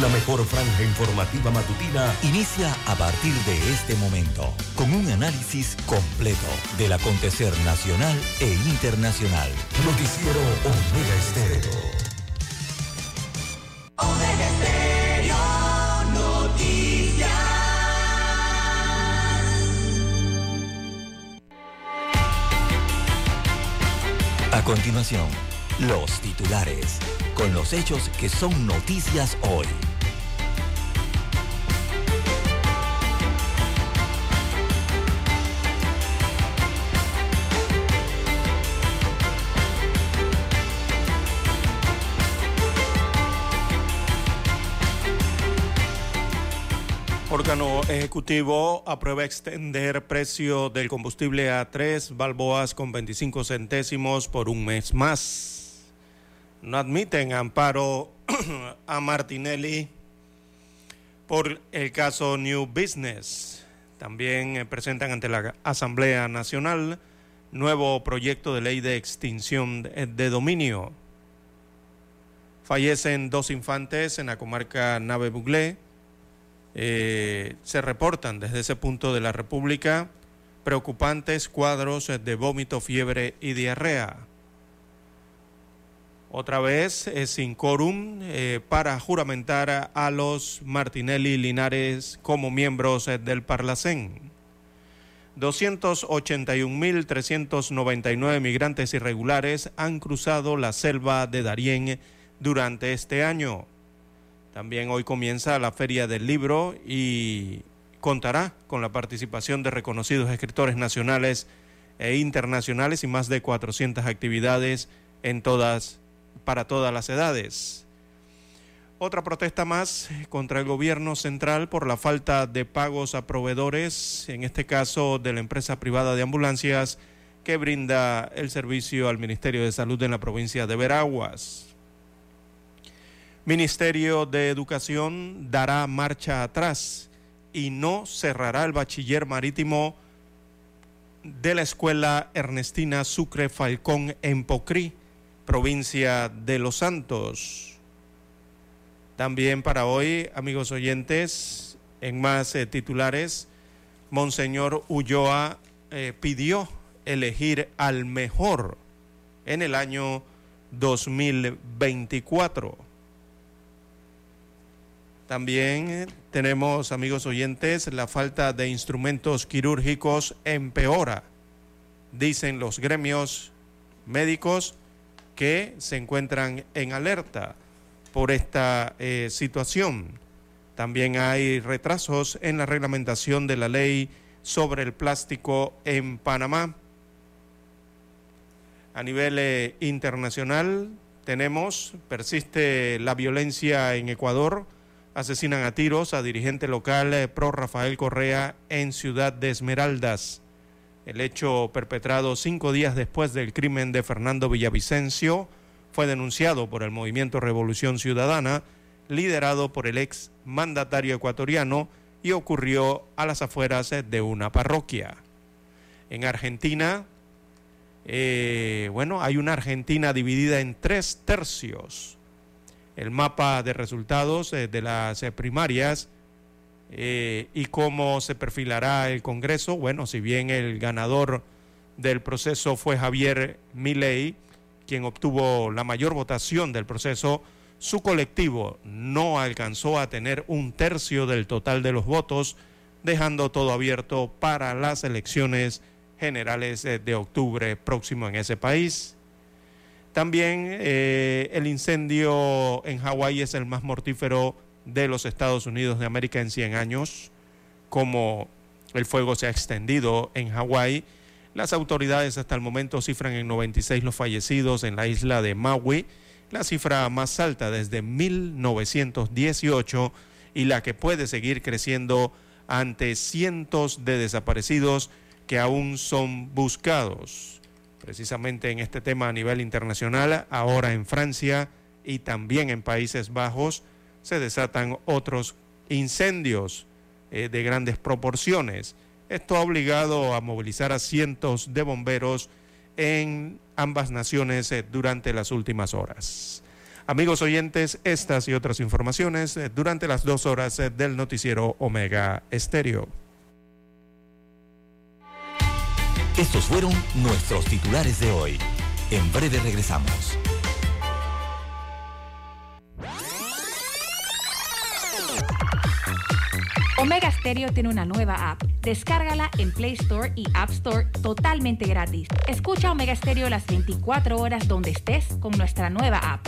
La mejor franja informativa matutina inicia a partir de este momento con un análisis completo del acontecer nacional e internacional. Noticiero Omega Estéreo. Omega Estéreo Noticias. A continuación, los titulares, con los hechos que son noticias hoy. Órgano Ejecutivo aprueba extender precio del combustible a tres balboas con 25 centésimos por un mes más. No admiten amparo a Martinelli por el caso New Business. También eh, presentan ante la Asamblea Nacional nuevo proyecto de ley de extinción de, de dominio. Fallecen dos infantes en la comarca Nave Buglé. Eh, se reportan desde ese punto de la República preocupantes cuadros de vómito, fiebre y diarrea. Otra vez eh, sin quórum eh, para juramentar a, los Martinelli Linares como miembros eh, del Parlacén. 281.399 migrantes irregulares han cruzado la selva de Darién durante este año. También hoy comienza la Feria del Libro y contará con la participación de reconocidos escritores nacionales e internacionales y más de 400 actividades en todas, para todas las edades. Otra protesta más contra el gobierno central por la falta de pagos a proveedores, en este caso de la empresa privada de ambulancias que brinda el servicio al Ministerio de Salud en la provincia de Veraguas. Ministerio de Educación dará marcha atrás y no cerrará el bachiller marítimo de la Escuela Ernestina Sucre Falcón en Pocrí, provincia de Los Santos. También para hoy, amigos oyentes, en más eh, titulares, Monseñor Ulloa eh, pidió elegir al mejor en el año 2024. También eh, tenemos, amigos oyentes, la falta de instrumentos quirúrgicos empeora, dicen los gremios médicos que se encuentran en alerta por esta eh, situación. También hay retrasos en la reglamentación de la ley sobre el plástico en Panamá. A nivel eh, internacional tenemos, persiste la violencia en Ecuador, asesinan a tiros a dirigente local eh, pro Rafael Correa en Ciudad de Esmeraldas. El hecho perpetrado cinco días después del crimen de Fernando Villavicencio fue denunciado por el movimiento Revolución Ciudadana, liderado por el ex mandatario ecuatoriano, y ocurrió a las afueras de una parroquia. En Argentina, eh, bueno, hay una Argentina dividida en tres tercios el mapa de resultados eh, de las eh, primarias eh, y cómo se perfilará el Congreso. Bueno, si bien el ganador del proceso fue Javier Milei, quien obtuvo la mayor votación del proceso, su colectivo no alcanzó a tener un tercio del total de los votos, dejando todo abierto para las elecciones generales eh, de octubre próximo en ese país. También eh, el incendio en Hawái es el más mortífero de los Estados Unidos de América en 100 años. Como el fuego se ha extendido en Hawái, las autoridades hasta el momento cifran en 96 los fallecidos en la isla de Maui, la cifra más alta desde 1918 y la que puede seguir creciendo ante cientos de desaparecidos que aún son buscados precisamente en este tema a nivel internacional, ahora en Francia y también en Países Bajos se desatan otros incendios eh, de grandes proporciones. Esto ha obligado a movilizar a cientos de bomberos en ambas naciones eh, durante las últimas horas. Amigos oyentes, estas y otras informaciones eh, durante las dos horas del noticiero Omega Estéreo. Estos fueron nuestros titulares de hoy. En breve regresamos. Omega Stereo tiene una nueva app. Descárgala en Play Store y App Store totalmente gratis. Escucha Omega Stereo las 24 horas donde estés con nuestra nueva app.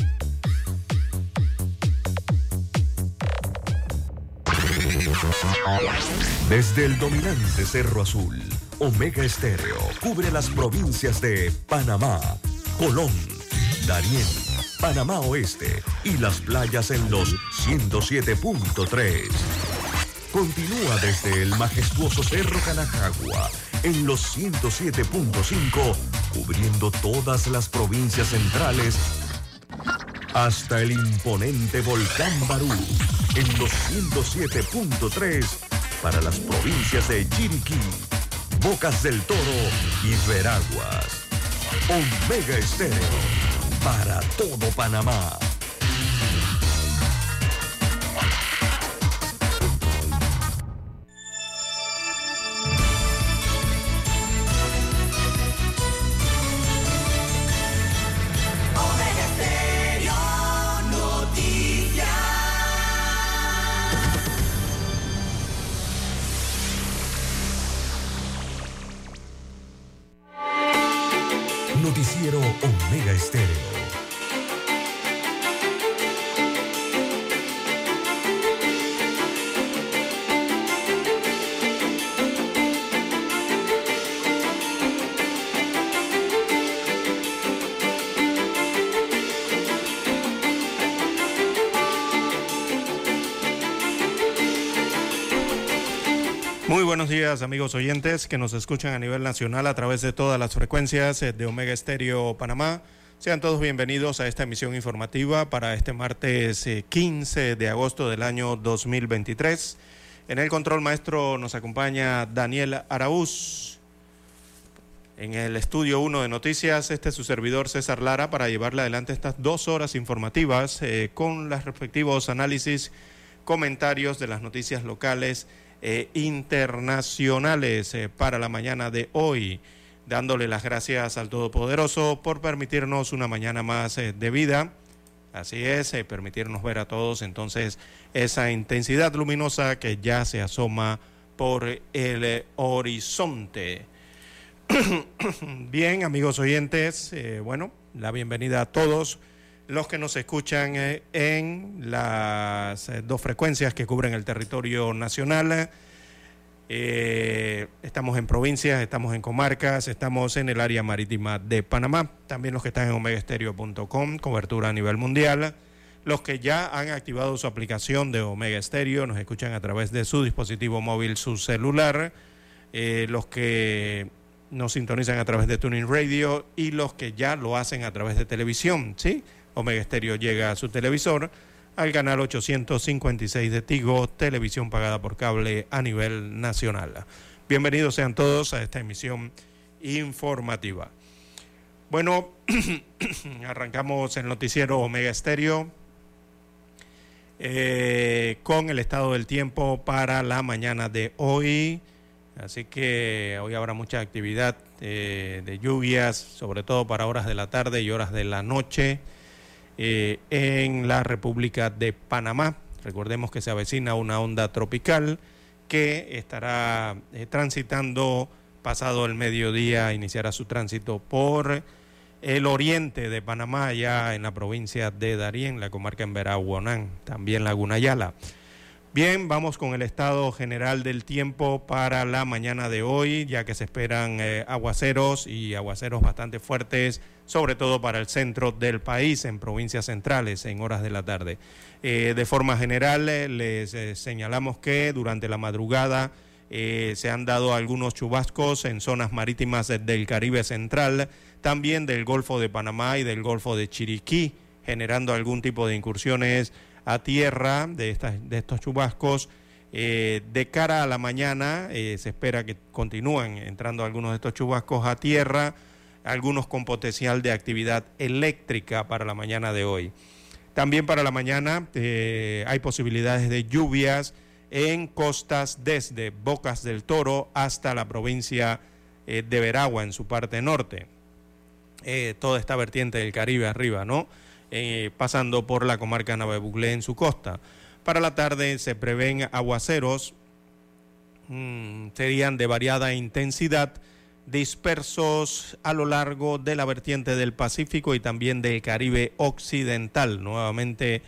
Desde el dominante Cerro Azul, Omega Estéreo cubre las provincias de Panamá, Colón, Darién, Panamá Oeste y las playas en los 107.3. Continúa desde el majestuoso Cerro Canajagua en los 107.5, cubriendo todas las provincias centrales hasta el imponente volcán Barú en los 107.3 para las provincias de Chiriquí, Bocas del Toro y Veraguas. Omega Estéreo para todo Panamá. Amigos oyentes que nos escuchan a nivel nacional a través de todas las frecuencias eh, de Omega Estéreo Panamá. Sean todos bienvenidos a esta emisión informativa para este martes eh, 15 de agosto del año 2023. En el control maestro nos acompaña Daniel Araúz. En el estudio 1 de noticias, este es su servidor César Lara para llevarle adelante estas dos horas informativas eh, con los respectivos análisis, comentarios de las noticias locales e internacionales eh, para la mañana de hoy, dándole las gracias al Todopoderoso por permitirnos una mañana más eh, de vida. Así es, eh, permitirnos ver a todos entonces esa intensidad luminosa que ya se asoma por el eh, horizonte. Bien, amigos oyentes, eh, bueno, la bienvenida a todos los que nos escuchan eh, en las eh, dos frecuencias que cubren el territorio nacional. Eh, estamos en provincias, estamos en comarcas, estamos en el área marítima de Panamá. También los que están en omegaestereo.com, cobertura a nivel mundial. Los que ya han activado su aplicación de Omega Stereo nos escuchan a través de su dispositivo móvil, su celular. Los que nos sintonizan a través de Tuning Radio y los que ya lo hacen a través de televisión, ¿sí? Omega Stereo llega a su televisor al canal 856 de Tigo, televisión pagada por cable a nivel nacional. Bienvenidos sean todos a esta emisión informativa. Bueno, arrancamos el noticiero Omega Stereo eh, con el estado del tiempo para la mañana de hoy. Así que hoy habrá mucha actividad eh, de lluvias, sobre todo para horas de la tarde y horas de la noche eh, en la República de Panamá. Recordemos que se avecina una onda tropical que estará eh, transitando pasado el mediodía, iniciará su tránsito por el oriente de Panamá, ya en la provincia de Darién, la comarca en Veraguanán, también Laguna Yala. Bien, vamos con el estado general del tiempo para la mañana de hoy, ya que se esperan eh, aguaceros y aguaceros bastante fuertes, sobre todo para el centro del país, en provincias centrales, en horas de la tarde. Eh, de forma general, eh, les eh, señalamos que durante la madrugada se han dado algunos chubascos en zonas marítimas de- del Caribe Central, también del Golfo de Panamá y del Golfo de Chiriquí, generando algún tipo de incursiones a tierra de, estas, de estos chubascos. De cara a la mañana se espera que continúen entrando algunos de estos chubascos a tierra, algunos con potencial de actividad eléctrica para la mañana de hoy. También para la mañana eh, hay posibilidades de lluvias en costas desde Bocas del Toro hasta la provincia eh, de Veragua en su parte norte. Eh, toda esta vertiente del Caribe arriba, ¿no? pasando por la comarca Navabuglé en su costa. Para la tarde se prevén aguaceros, mm, serían de variada intensidad dispersos a lo largo de la vertiente del Pacífico y también del Caribe Occidental. Nuevamente,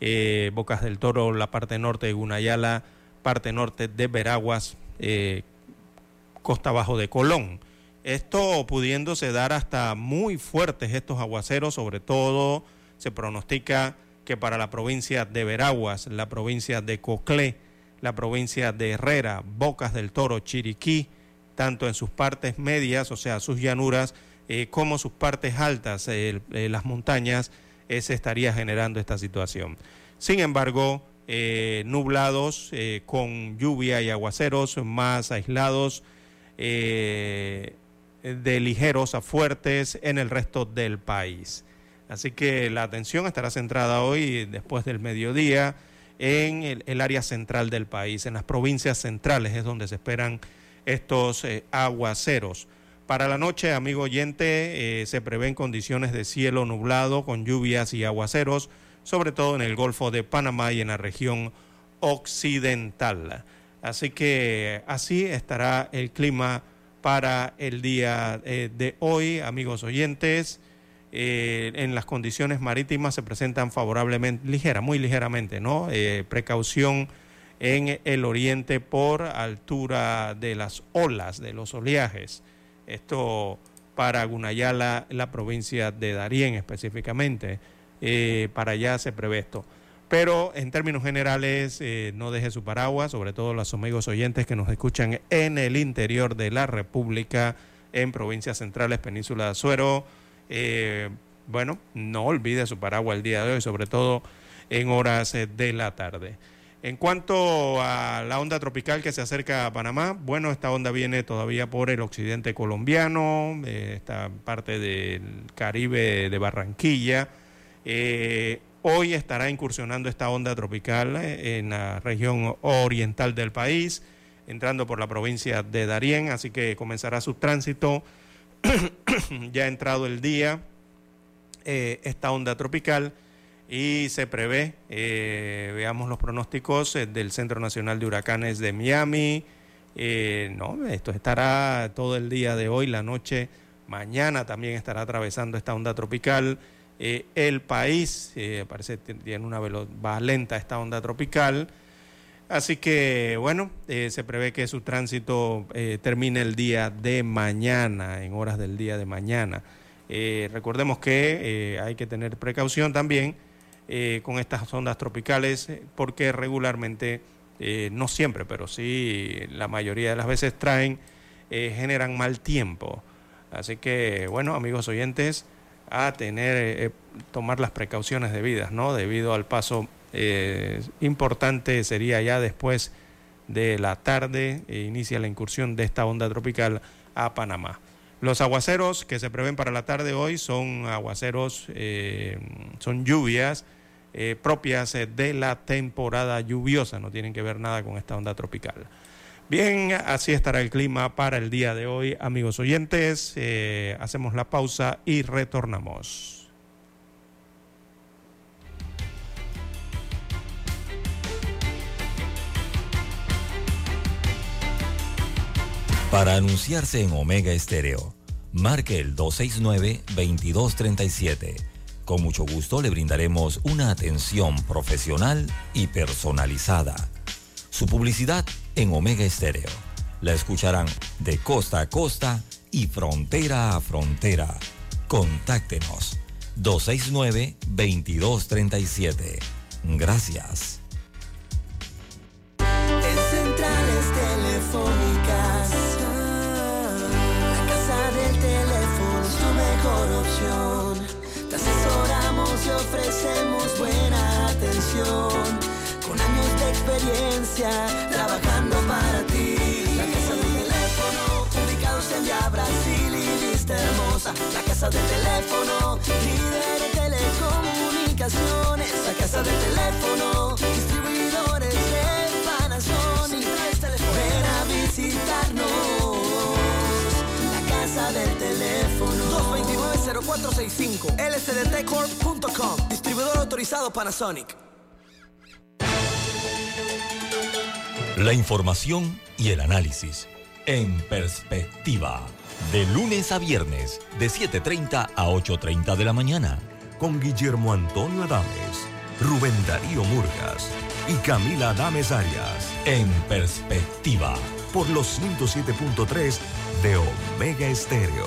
eh, Bocas del Toro, la parte norte de Gunayala, parte norte de Veraguas, eh, costa abajo de Colón. Esto pudiéndose dar hasta muy fuertes estos aguaceros, sobre todo se pronostica que para la provincia de Veraguas, la provincia de Coclé, la provincia de Herrera, Bocas del Toro, Chiriquí, tanto en sus partes medias, o sea, sus llanuras, eh, como sus partes altas, eh, eh, las montañas, se estaría generando esta situación. Sin embargo, nublados con lluvia y aguaceros más aislados, de ligeros a fuertes en el resto del país. Así que la atención estará centrada hoy, después del mediodía, en el área central del país, en las provincias centrales, es donde se esperan estos eh, aguaceros. Para la noche, amigo oyente, eh, se prevén condiciones de cielo nublado con lluvias y aguaceros, sobre todo en el Golfo de Panamá y en la región occidental. Así que así estará el clima para el día eh, de hoy, amigos oyentes. en las condiciones marítimas se presentan favorablemente, ligera, muy ligeramente, ¿no? precaución en el oriente por altura de las olas, de los oleajes. Esto para Gunayala, la provincia de Darién específicamente. Eh, para allá se prevé esto. Pero en términos generales, eh, no deje su paraguas, sobre todo los amigos oyentes que nos escuchan en el interior de la República, en provincias centrales, Península de Azuero. Eh, bueno, no olvide su paraguas el día de hoy, sobre todo en horas de la tarde. En cuanto a la onda tropical que se acerca a Panamá, bueno, esta onda viene todavía por el occidente colombiano, eh, esta parte del Caribe de Barranquilla. Eh, hoy estará incursionando esta onda tropical eh, en la región oriental del país, entrando por la provincia de Darién, así que comenzará su tránsito ya entrado el día, esta onda tropical y se prevé, eh, veamos los pronósticos eh, del Centro Nacional de Huracanes de Miami. Eh, no, esto estará todo el día de hoy, la noche, mañana también estará atravesando esta onda tropical. el país, parece que tiene una velocidad lenta esta onda tropical. Así que, bueno, se prevé que su tránsito termine el día de mañana, en horas del día de mañana. recordemos que hay que tener precaución también eh, con estas ondas tropicales, eh, porque regularmente, eh, no siempre, pero sí la mayoría de las veces traen, generan mal tiempo. Así que, bueno, amigos oyentes, a tener, tomar las precauciones debidas, ¿no? Debido al paso importante sería ya después de la tarde, inicia la incursión de esta onda tropical a Panamá. Los aguaceros que se prevén para la tarde hoy son aguaceros, son lluvias eh, propias eh, de la temporada lluviosa, no tienen que ver nada con esta onda tropical. Bien, así estará el clima para el día de hoy, amigos oyentes. Eh, hacemos la pausa y retornamos. Para anunciarse en Omega Estéreo, marque el 269-2237 con mucho gusto le brindaremos una atención profesional y personalizada. Su publicidad en Omega Estéreo. La escucharán de costa a costa y frontera a frontera. Contáctenos 269-2237. Gracias. La casa del es tu mejor opción ofrecemos buena atención. Con años de experiencia trabajando para ti. La casa del teléfono, ubicados en ya Brasil y vista hermosa. La casa del teléfono, líder de telecomunicaciones la casa del teléfono, distribuidores de Panasonic. Ven a visitarnos, la casa del teléfono. 229-0465, lsdtcorp.com, distribuidor autorizado Panasonic. La información y el análisis en perspectiva. De lunes a viernes, de 7.30 a 8.30 de la mañana. Con Guillermo Antonio Adames, Rubén Darío Murgas y Camila Adames Arias. En perspectiva. Por los 107.3 de Omega Estéreo.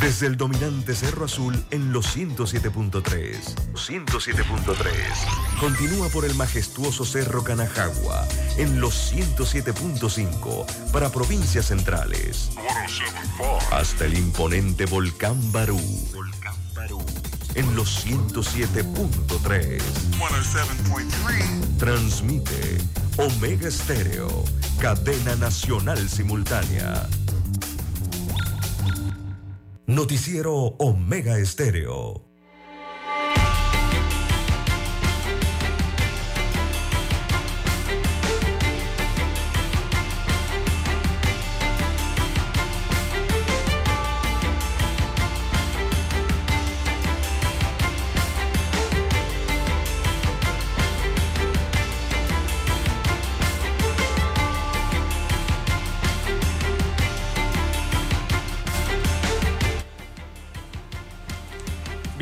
Desde el dominante Cerro Azul en los 107.3. 107.3. Continúa por el majestuoso Cerro Canajagua en los 107.5 para provincias centrales. Hasta el imponente Volcán Barú. Volcán Barú. En los 107.3. Transmite Omega Estéreo, cadena nacional simultánea. Noticiero Omega Estéreo.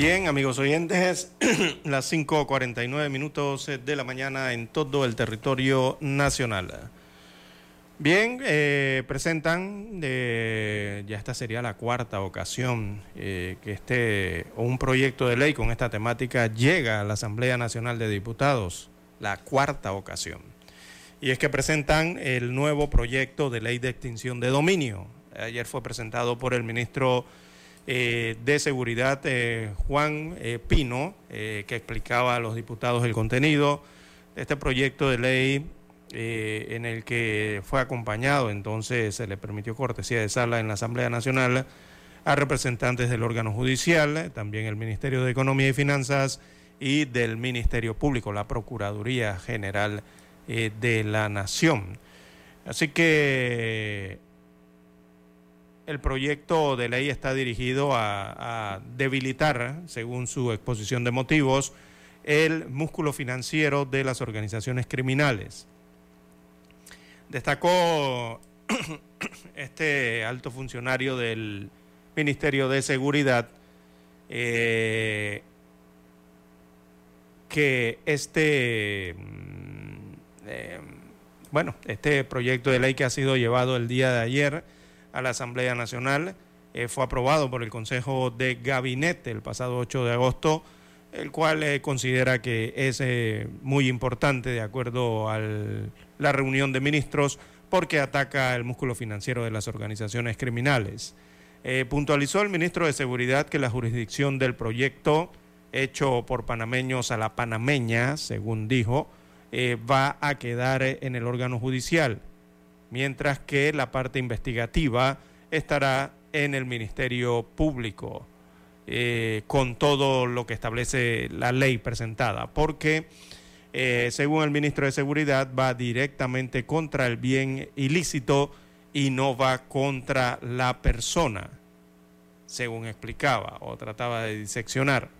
Bien, amigos oyentes, las 5.49 minutos de la mañana en todo el territorio nacional. Bien, eh, presentan, eh, ya esta sería la cuarta ocasión eh, que este, un proyecto de ley con esta temática llega a la Asamblea Nacional de Diputados, la cuarta ocasión. Y es que presentan el nuevo proyecto de ley de extinción de dominio. Ayer fue presentado por el ministro eh, de Seguridad, eh, Juan eh, Pino, que explicaba a los diputados el contenido de este proyecto de ley en el que fue acompañado, entonces se le permitió cortesía de sala en la Asamblea Nacional a representantes del órgano judicial, también el Ministerio de Economía y Finanzas y del Ministerio Público, la Procuraduría General de la Nación. Así que el proyecto de ley está dirigido a, debilitar, según su exposición de motivos, el músculo financiero de las organizaciones criminales. Destacó este alto funcionario del Ministerio de Seguridad eh, que este, mm, eh, bueno, este proyecto de ley que ha sido llevado el día de ayer, a la Asamblea Nacional. Eh, fue aprobado por el Consejo de Gabinete el pasado 8 de agosto, el cual eh, considera que es eh, muy importante de acuerdo a la reunión de ministros porque ataca el músculo financiero de las organizaciones criminales. puntualizó el ministro de Seguridad que la jurisdicción del proyecto hecho por panameños a la panameña, según dijo, va a quedar en el órgano judicial mientras que la parte investigativa estará en el Ministerio Público, eh, con todo lo que establece la ley presentada, porque eh, según el ministro de Seguridad va directamente contra el bien ilícito y no va contra la persona, según explicaba o trataba de diseccionar.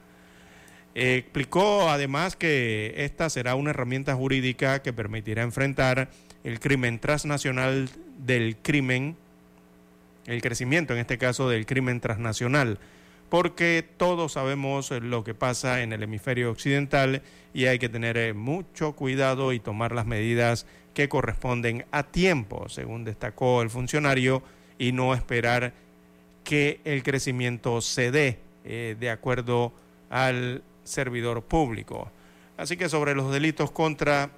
explicó además que esta será una herramienta jurídica que permitirá enfrentar el crimen transnacional del crimen, el crecimiento en este caso del crimen transnacional, porque todos sabemos lo que pasa en el hemisferio occidental y hay que tener eh, mucho cuidado y tomar las medidas que corresponden a tiempo, según destacó el funcionario, y no esperar que el crecimiento se dé eh, de acuerdo al servidor público. Así que sobre los delitos contra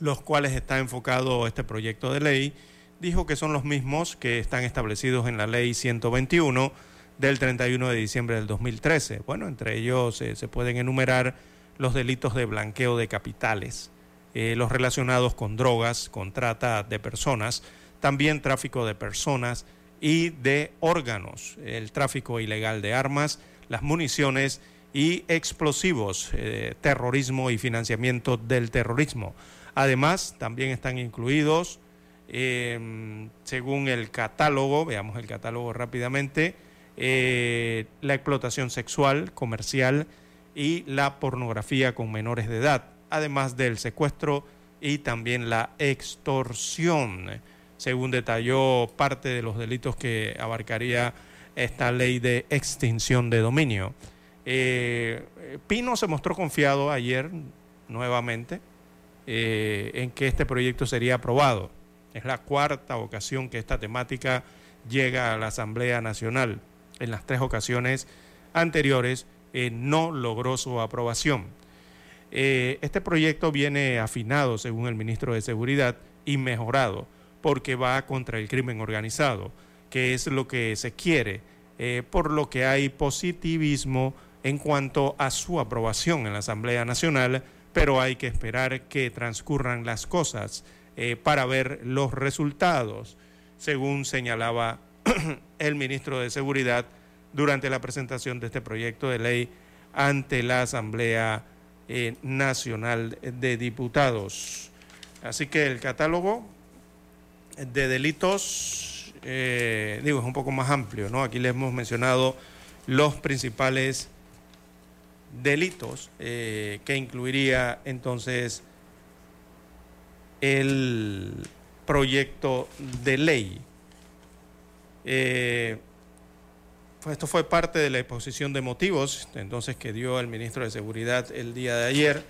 los cuales está enfocado este proyecto de ley, dijo que son los mismos que están establecidos en la ley 121 del 31 de diciembre del 2013. Bueno, entre ellos eh, se pueden enumerar los delitos de blanqueo de capitales, eh, los relacionados con drogas, con trata de personas, también tráfico de personas y de órganos, el tráfico ilegal de armas, las municiones y explosivos, eh, terrorismo y financiamiento del terrorismo. Además, también están incluidos, em, según el catálogo, veamos el catálogo rápidamente, eh, la explotación sexual, comercial y la pornografía con menores de edad, además del secuestro y también la extorsión, según detalló parte de los delitos que abarcaría esta ley de extinción de dominio. Eh, Pino se mostró confiado ayer nuevamente eh, en que este proyecto sería aprobado. Es la cuarta ocasión que esta temática llega a la Asamblea Nacional. En las tres ocasiones anteriores eh, no logró su aprobación. este proyecto viene afinado, según el ministro de Seguridad, y mejorado, porque va contra el crimen organizado, que es lo que se quiere, por lo que hay positivismo en cuanto a su aprobación en la Asamblea Nacional, pero hay que esperar que transcurran las cosas eh, para ver los resultados, según señalaba el ministro de Seguridad durante la presentación de este proyecto de ley ante la Asamblea eh, Nacional de Diputados. Así que el catálogo de delitos, eh, digo, es un poco más amplio, ¿no? Aquí le hemos mencionado los principales delitos eh, que incluiría entonces el proyecto de ley. Eh, esto fue parte de la exposición de motivos entonces que dio el ministro de Seguridad el día de ayer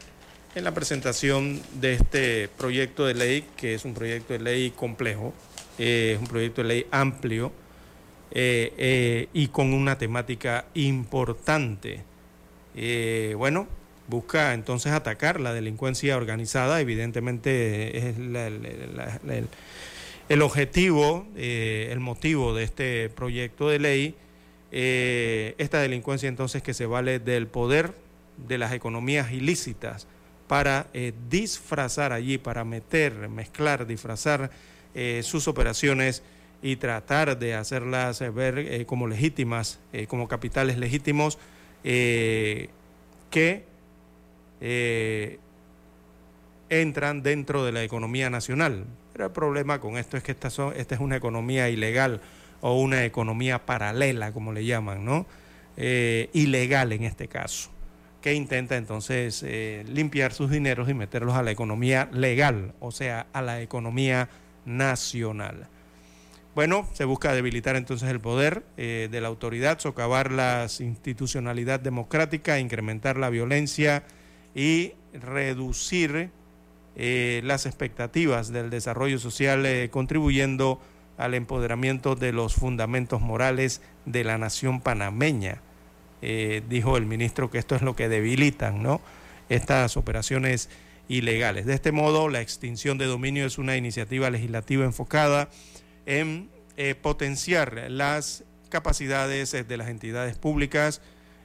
en la presentación de este proyecto de ley, que es un proyecto de ley complejo, eh, es un proyecto de ley amplio y con una temática importante eh, bueno, busca entonces atacar la delincuencia organizada, evidentemente es el, objetivo, eh, el motivo de este proyecto de ley, eh, esta delincuencia entonces que se vale del poder de las economías ilícitas para disfrazar allí, para meter, mezclar, disfrazar sus operaciones y tratar de hacerlas ver como legítimas, como capitales legítimos eh, que eh, entran dentro de la economía nacional. Pero el problema con esto es que esta, son, esta es una economía ilegal o una economía paralela, como le llaman, ¿no? Eh, ilegal en este caso, que intenta entonces limpiar sus dineros y meterlos a la economía legal, o sea, a la economía nacional. Bueno, se busca debilitar entonces el poder eh, de la autoridad, socavar la institucionalidad democrática, incrementar la violencia y reducir eh, las expectativas del desarrollo social, eh, contribuyendo al empoderamiento de los fundamentos morales de la nación panameña. dijo el ministro que esto es lo que debilitan ¿no? estas operaciones ilegales. De este modo, la extinción de dominio es una iniciativa legislativa enfocada en eh, potenciar las capacidades eh, de las entidades públicas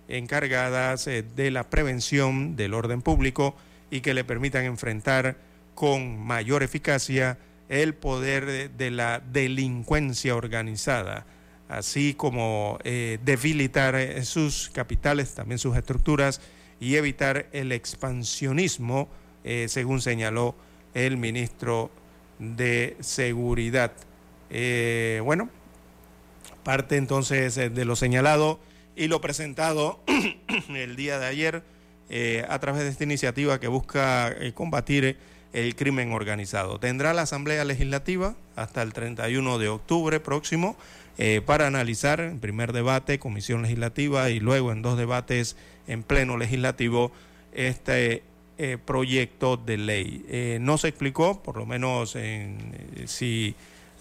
encargadas eh, de la prevención del orden público y que le permitan enfrentar con mayor eficacia el poder de, la delincuencia organizada, así como debilitar sus capitales, también sus estructuras y evitar el expansionismo, según señaló el ministro de Seguridad. Eh, bueno, parte entonces eh, de lo señalado y lo presentado el día de ayer eh, a través de esta iniciativa que busca combatir el crimen organizado. Tendrá la Asamblea Legislativa hasta el 31 de octubre próximo para analizar en primer debate, comisión legislativa y luego en dos debates en pleno legislativo este proyecto de ley. no se explicó, por lo menos en, si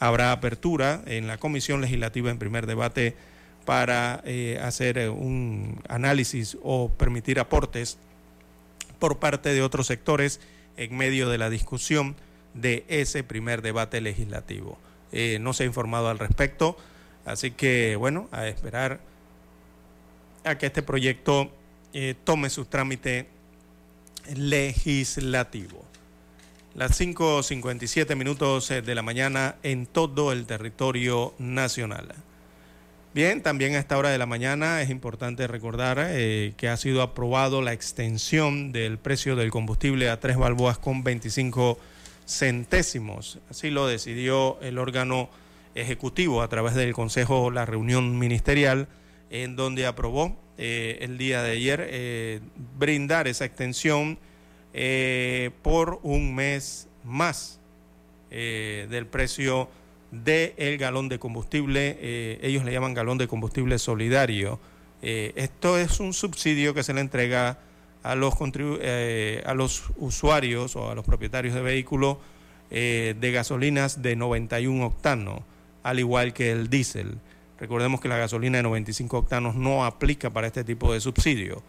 habrá apertura en la Comisión Legislativa en primer debate para eh, hacer eh, un análisis o permitir aportes por parte de otros sectores en medio de la discusión de ese primer debate legislativo. eh, no se ha informado al respecto. Así que, bueno, a esperar a que este proyecto tome su trámite legislativo. Las 5.57 minutos eh, de la mañana en todo el territorio nacional. Bien, también a esta hora de la mañana es importante recordar eh, que ha sido aprobado la extensión del precio del combustible a tres balboas con 25 centésimos. Así lo decidió el órgano ejecutivo a través del Consejo, la reunión ministerial, en donde aprobó eh, el día de ayer brindar esa extensión por un mes más del precio del galón de combustible, eh, ellos le llaman galón de combustible solidario. Eh, esto es un subsidio que se le entrega eh, a los usuarios o a los propietarios de vehículos de gasolinas de 91 octanos, al igual que el diésel. Recordemos que la gasolina de 95 octanos no aplica para este tipo de subsidio.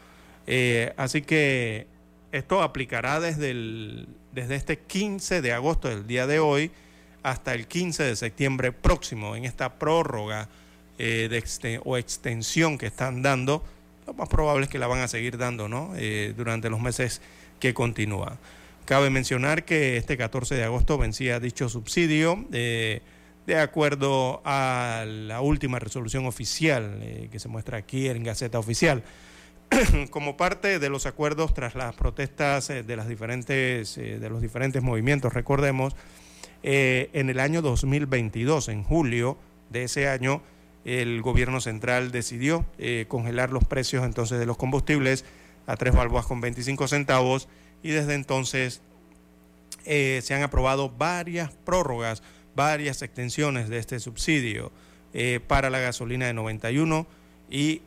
así que esto aplicará desde, el, desde este 15 de agosto del día de hoy hasta el 15 de septiembre próximo en esta prórroga eh, de o extensión que están dando. Lo más probable es que la van a seguir dando ¿no? Eh, durante los meses que continúan. Cabe mencionar que este 14 de agosto vencía dicho subsidio eh, de acuerdo a la última resolución oficial que se muestra aquí en Gaceta Oficial. Como parte de los acuerdos tras las protestas de, las diferentes, de los diferentes movimientos, recordemos, eh, en el año 2022, en julio de ese año, el gobierno central decidió eh, congelar los precios entonces de los combustibles a tres balboas con 25 centavos y desde entonces eh, se han aprobado varias prórrogas, varias extensiones de este subsidio para la gasolina de 91 y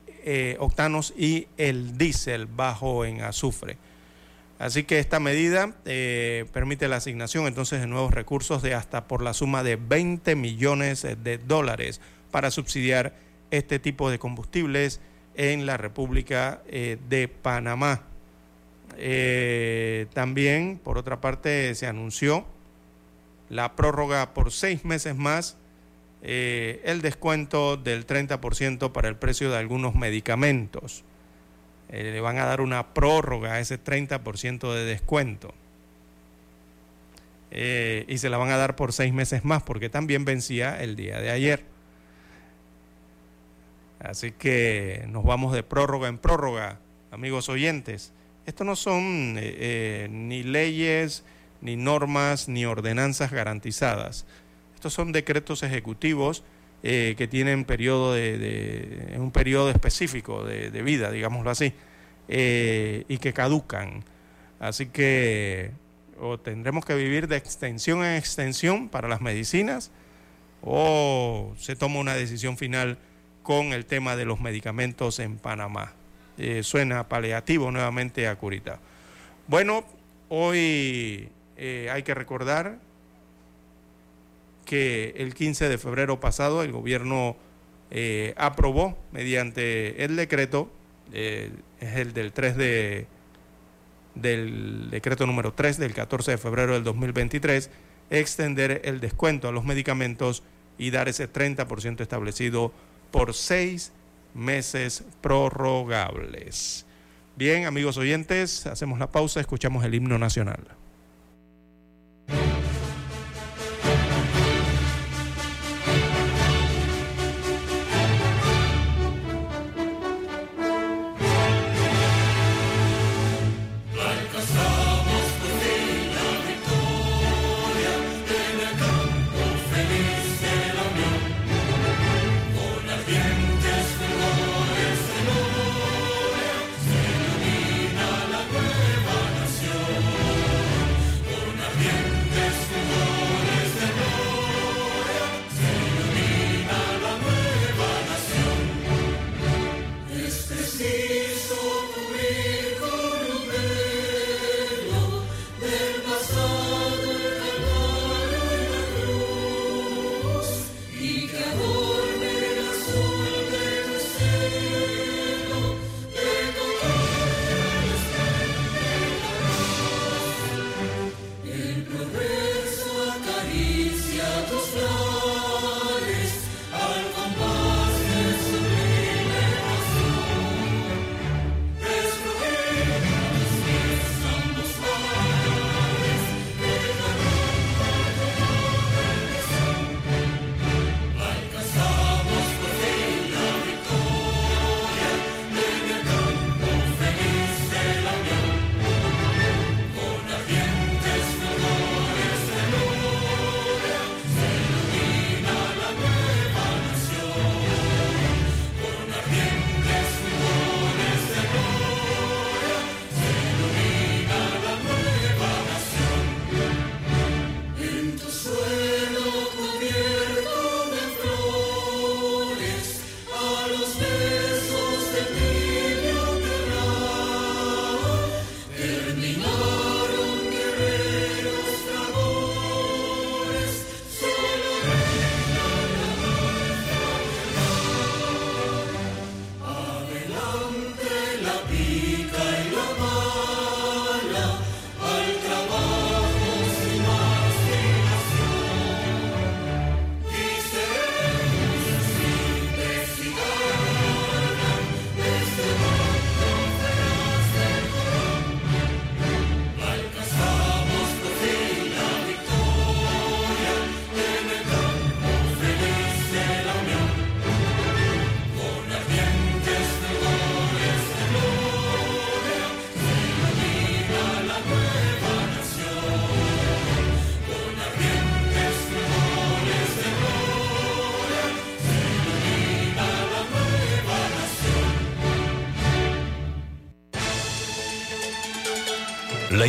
octanos y el diésel bajo en azufre. Así que esta medida eh, permite la asignación entonces de nuevos recursos de hasta por la suma de 20 millones de dólares para subsidiar este tipo de combustibles en la República eh, de Panamá. Eh, también, por otra parte, se anunció la prórroga por seis meses más, el descuento del 30% para el precio de algunos medicamentos. Eh, le van a dar una prórroga a ese 30% de descuento. Eh, y se la van a dar por seis meses más porque también vencía el día de ayer. Así que nos vamos de prórroga en prórroga, amigos oyentes. Esto no son eh, ni leyes, ni normas, ni ordenanzas garantizadas. Estos son decretos ejecutivos eh, que tienen periodo de, un periodo específico de, vida, digámoslo así, eh, y que caducan. Así que o tendremos que vivir de extensión en extensión para las medicinas o se toma una decisión final con el tema de los medicamentos en Panamá. Eh, suena paliativo nuevamente a Curita. Bueno, hoy hay que recordar que el 15 de febrero pasado el gobierno eh, aprobó mediante el decreto, eh, es el del 3 de del decreto número 3 del 14 de febrero del 2023, extender el descuento a los medicamentos y dar ese 30% establecido por seis meses prorrogables. Bien, amigos oyentes, hacemos la pausa, escuchamos el himno nacional.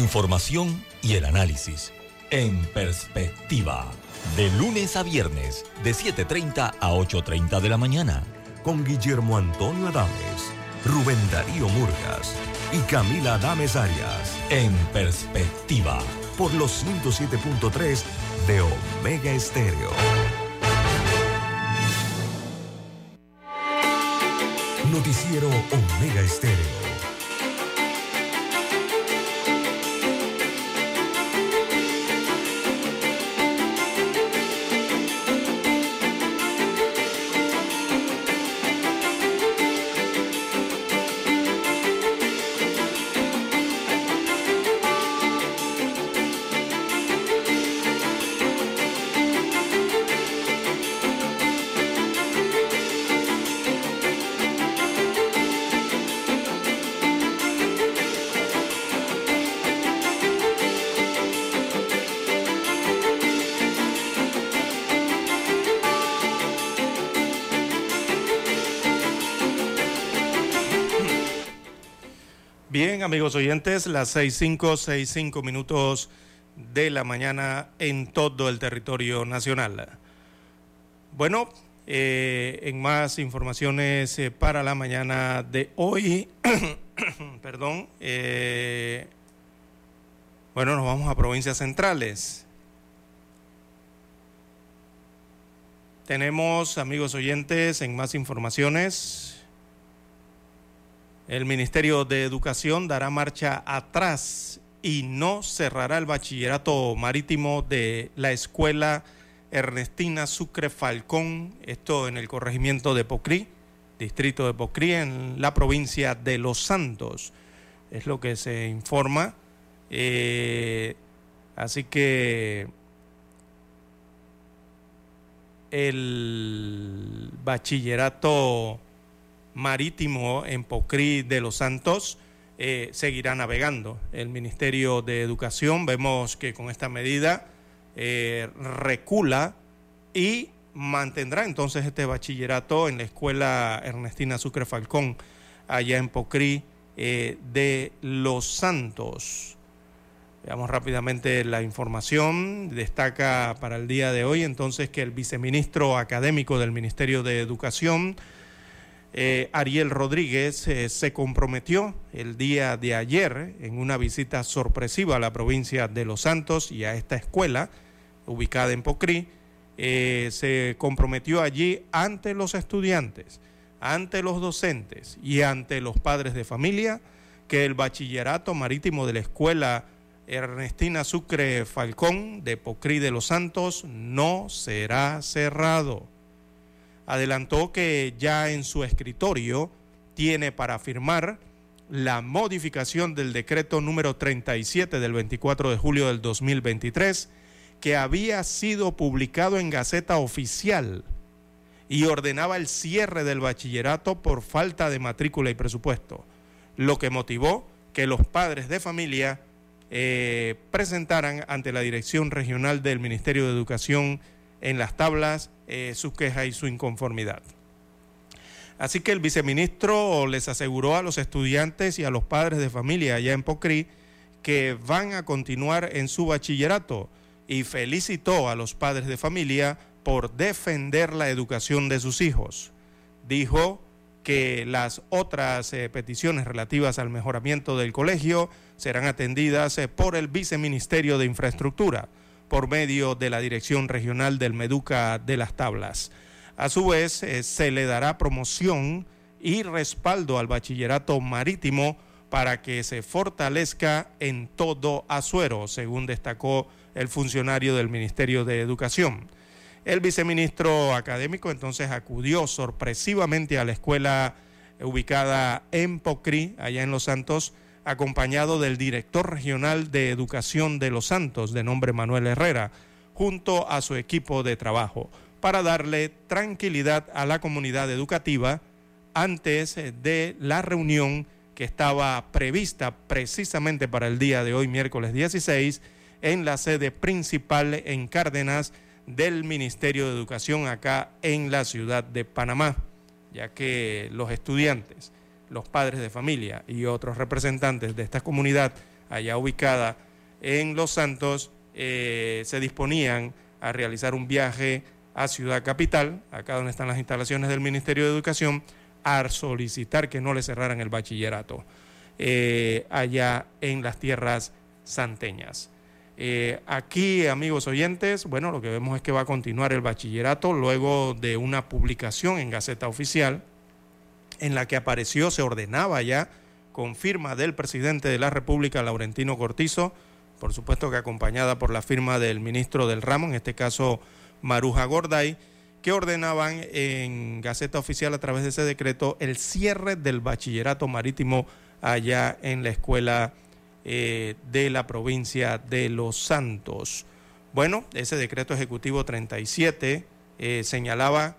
Información y el análisis en perspectiva. De lunes a viernes, de 7.30 a 8.30 de la mañana. Con Guillermo Antonio Adames, Rubén Darío Murgas y Camila Adames Arias. En perspectiva. Por los 107.3 de Omega Estéreo. Noticiero Omega Estéreo. Amigos oyentes, las 6.5, 6.5 minutos de la mañana en todo el territorio nacional. Bueno, eh, en más informaciones eh, para la mañana de hoy, perdón, eh, bueno, nos vamos a provincias centrales. Tenemos, amigos oyentes, en más informaciones, el Ministerio de Educación dará marcha atrás y no cerrará el bachillerato marítimo de la escuela Ernestina Sucre Falcón, esto en el corregimiento de Pocrí, distrito de Pocrí, en la provincia de Los Santos. Es lo que se informa. Eh, así que el bachillerato marítimo en Pocrí de los Santos eh, seguirá navegando. El Ministerio de Educación vemos que con esta medida eh, recula y mantendrá entonces este bachillerato en la escuela Ernestina Sucre Falcón, allá en Pocrí eh, de los Santos. Veamos rápidamente la información. Destaca para el día de hoy entonces que el viceministro académico del Ministerio de Educación, eh, Ariel Rodríguez eh, se comprometió el día de ayer en una visita sorpresiva a la provincia de Los Santos y a esta escuela ubicada en Pocrí. Eh, se comprometió allí ante los estudiantes, ante los docentes y ante los padres de familia que el bachillerato marítimo de la escuela Ernestina Sucre Falcón de Pocrí de Los Santos no será cerrado adelantó que ya en su escritorio tiene para firmar la modificación del decreto número 37 del 24 de julio del 2023, que había sido publicado en Gaceta Oficial y ordenaba el cierre del bachillerato por falta de matrícula y presupuesto, lo que motivó que los padres de familia eh, presentaran ante la Dirección Regional del Ministerio de Educación en las tablas eh, su queja y su inconformidad. Así que el viceministro les aseguró a los estudiantes y a los padres de familia allá en Pocrí que van a continuar en su bachillerato y felicitó a los padres de familia por defender la educación de sus hijos. Dijo que las otras eh, peticiones relativas al mejoramiento del colegio serán atendidas eh, por el Viceministerio de Infraestructura por medio de la Dirección Regional del Meduca de las Tablas. A su vez, eh, se le dará promoción y respaldo al bachillerato marítimo para que se fortalezca en todo Azuero, según destacó el funcionario del Ministerio de Educación. El viceministro académico entonces acudió sorpresivamente a la escuela ubicada en Pocri, allá en Los Santos, acompañado del director regional de educación de Los Santos, de nombre Manuel Herrera, junto a su equipo de trabajo, para darle tranquilidad a la comunidad educativa antes de la reunión que estaba prevista precisamente para el día de hoy, miércoles 16, en la sede principal en Cárdenas del Ministerio de Educación acá en la ciudad de Panamá, ya que los estudiantes, los padres de familia y otros representantes de esta comunidad allá ubicada en Los Santos eh, se disponían a realizar un viaje a Ciudad Capital, acá donde están las instalaciones del Ministerio de Educación, a solicitar que no le cerraran el bachillerato eh, allá en las tierras santeñas. Eh, aquí, amigos oyentes, bueno, lo que vemos es que va a continuar el bachillerato luego de una publicación en Gaceta Oficial en la que apareció, se ordenaba ya, con firma del presidente de la República, Laurentino Cortizo, por supuesto que acompañada por la firma del ministro del ramo, en este caso Maruja Gorday, que ordenaban en Gaceta Oficial a través de ese decreto el cierre del bachillerato marítimo allá en la escuela eh, de la provincia de Los Santos. Bueno, ese decreto ejecutivo 37 eh, señalaba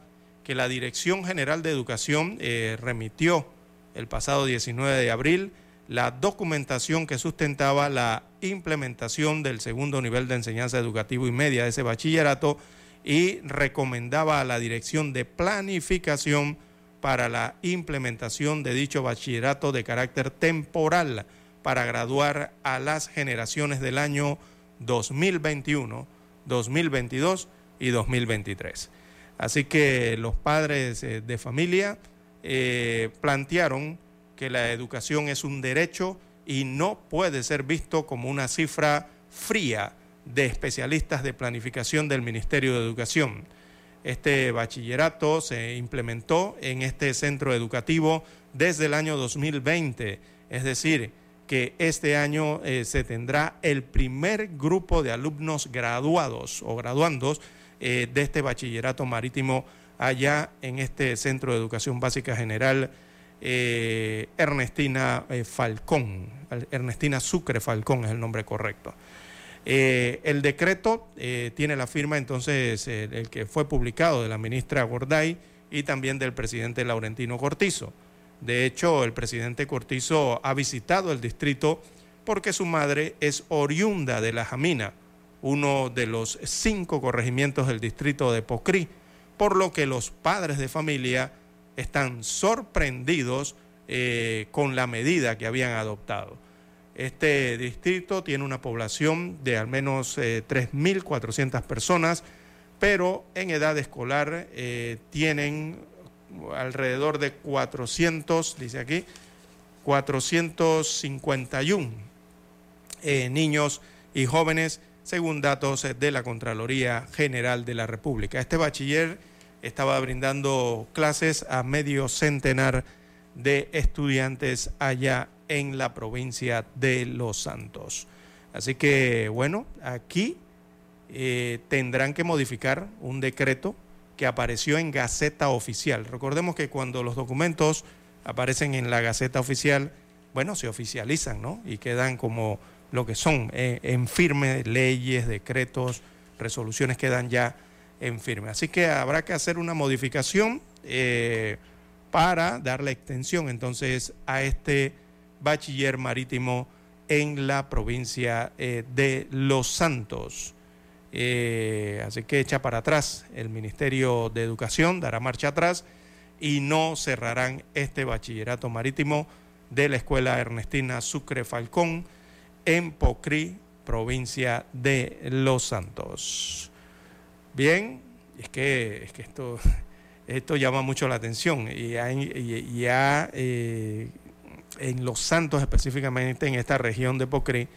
que la Dirección General de Educación eh, remitió el pasado 19 de abril la documentación que sustentaba la implementación del segundo nivel de enseñanza educativo y media de ese bachillerato y recomendaba a la Dirección de Planificación para la implementación de dicho bachillerato de carácter temporal para graduar a las generaciones del año 2021, 2022 y 2023. Así que los padres eh, de familia eh, plantearon que la educación es un derecho y no puede ser visto como una cifra fría de especialistas de planificación del Ministerio de Educación. Este bachillerato se implementó en este centro educativo desde el año 2020, es decir, que este año eh, se tendrá el primer grupo de alumnos graduados o graduandos eh, de este bachillerato marítimo allá en este Centro de Educación Básica General eh, Ernestina Falcón, Ernestina Sucre Falcón es el nombre correcto. el decreto tiene la firma entonces el que fue publicado de la ministra Gorday y también del presidente Laurentino Cortizo. De hecho, el presidente Cortizo ha visitado el distrito porque su madre es oriunda de La Jamina, uno de los cinco corregimientos del distrito de Pocrí, por lo que los padres de familia están sorprendidos eh, con la medida que habían adoptado. Este distrito tiene una población de al menos 3.400 eh, personas, pero en edad escolar eh, tienen alrededor de 400, dice aquí, 451 eh, niños y jóvenes, según datos de la Contraloría General de la República. Este bachiller estaba brindando clases a medio centenar de estudiantes allá en la provincia de Los Santos. Así que, bueno, aquí eh, tendrán que modificar un decreto que apareció en Gaceta Oficial. Recordemos que cuando los documentos aparecen en la Gaceta Oficial, bueno, se oficializan, ¿no? Y quedan como lo que son, eh, en firme, leyes, decretos, resoluciones quedan ya en firme. Así que habrá que hacer una modificación eh, para darle extensión entonces a este bachiller marítimo en la provincia eh, de Los Santos. Eh, así que echa para atrás el Ministerio de Educación, dará marcha atrás y no cerrarán este bachillerato marítimo de la Escuela Ernestina Sucre Falcón en Pocrí, provincia de Los Santos. Bien, es que, es que esto, esto llama mucho la atención y ya eh, en Los Santos específicamente en esta región de Pocrí,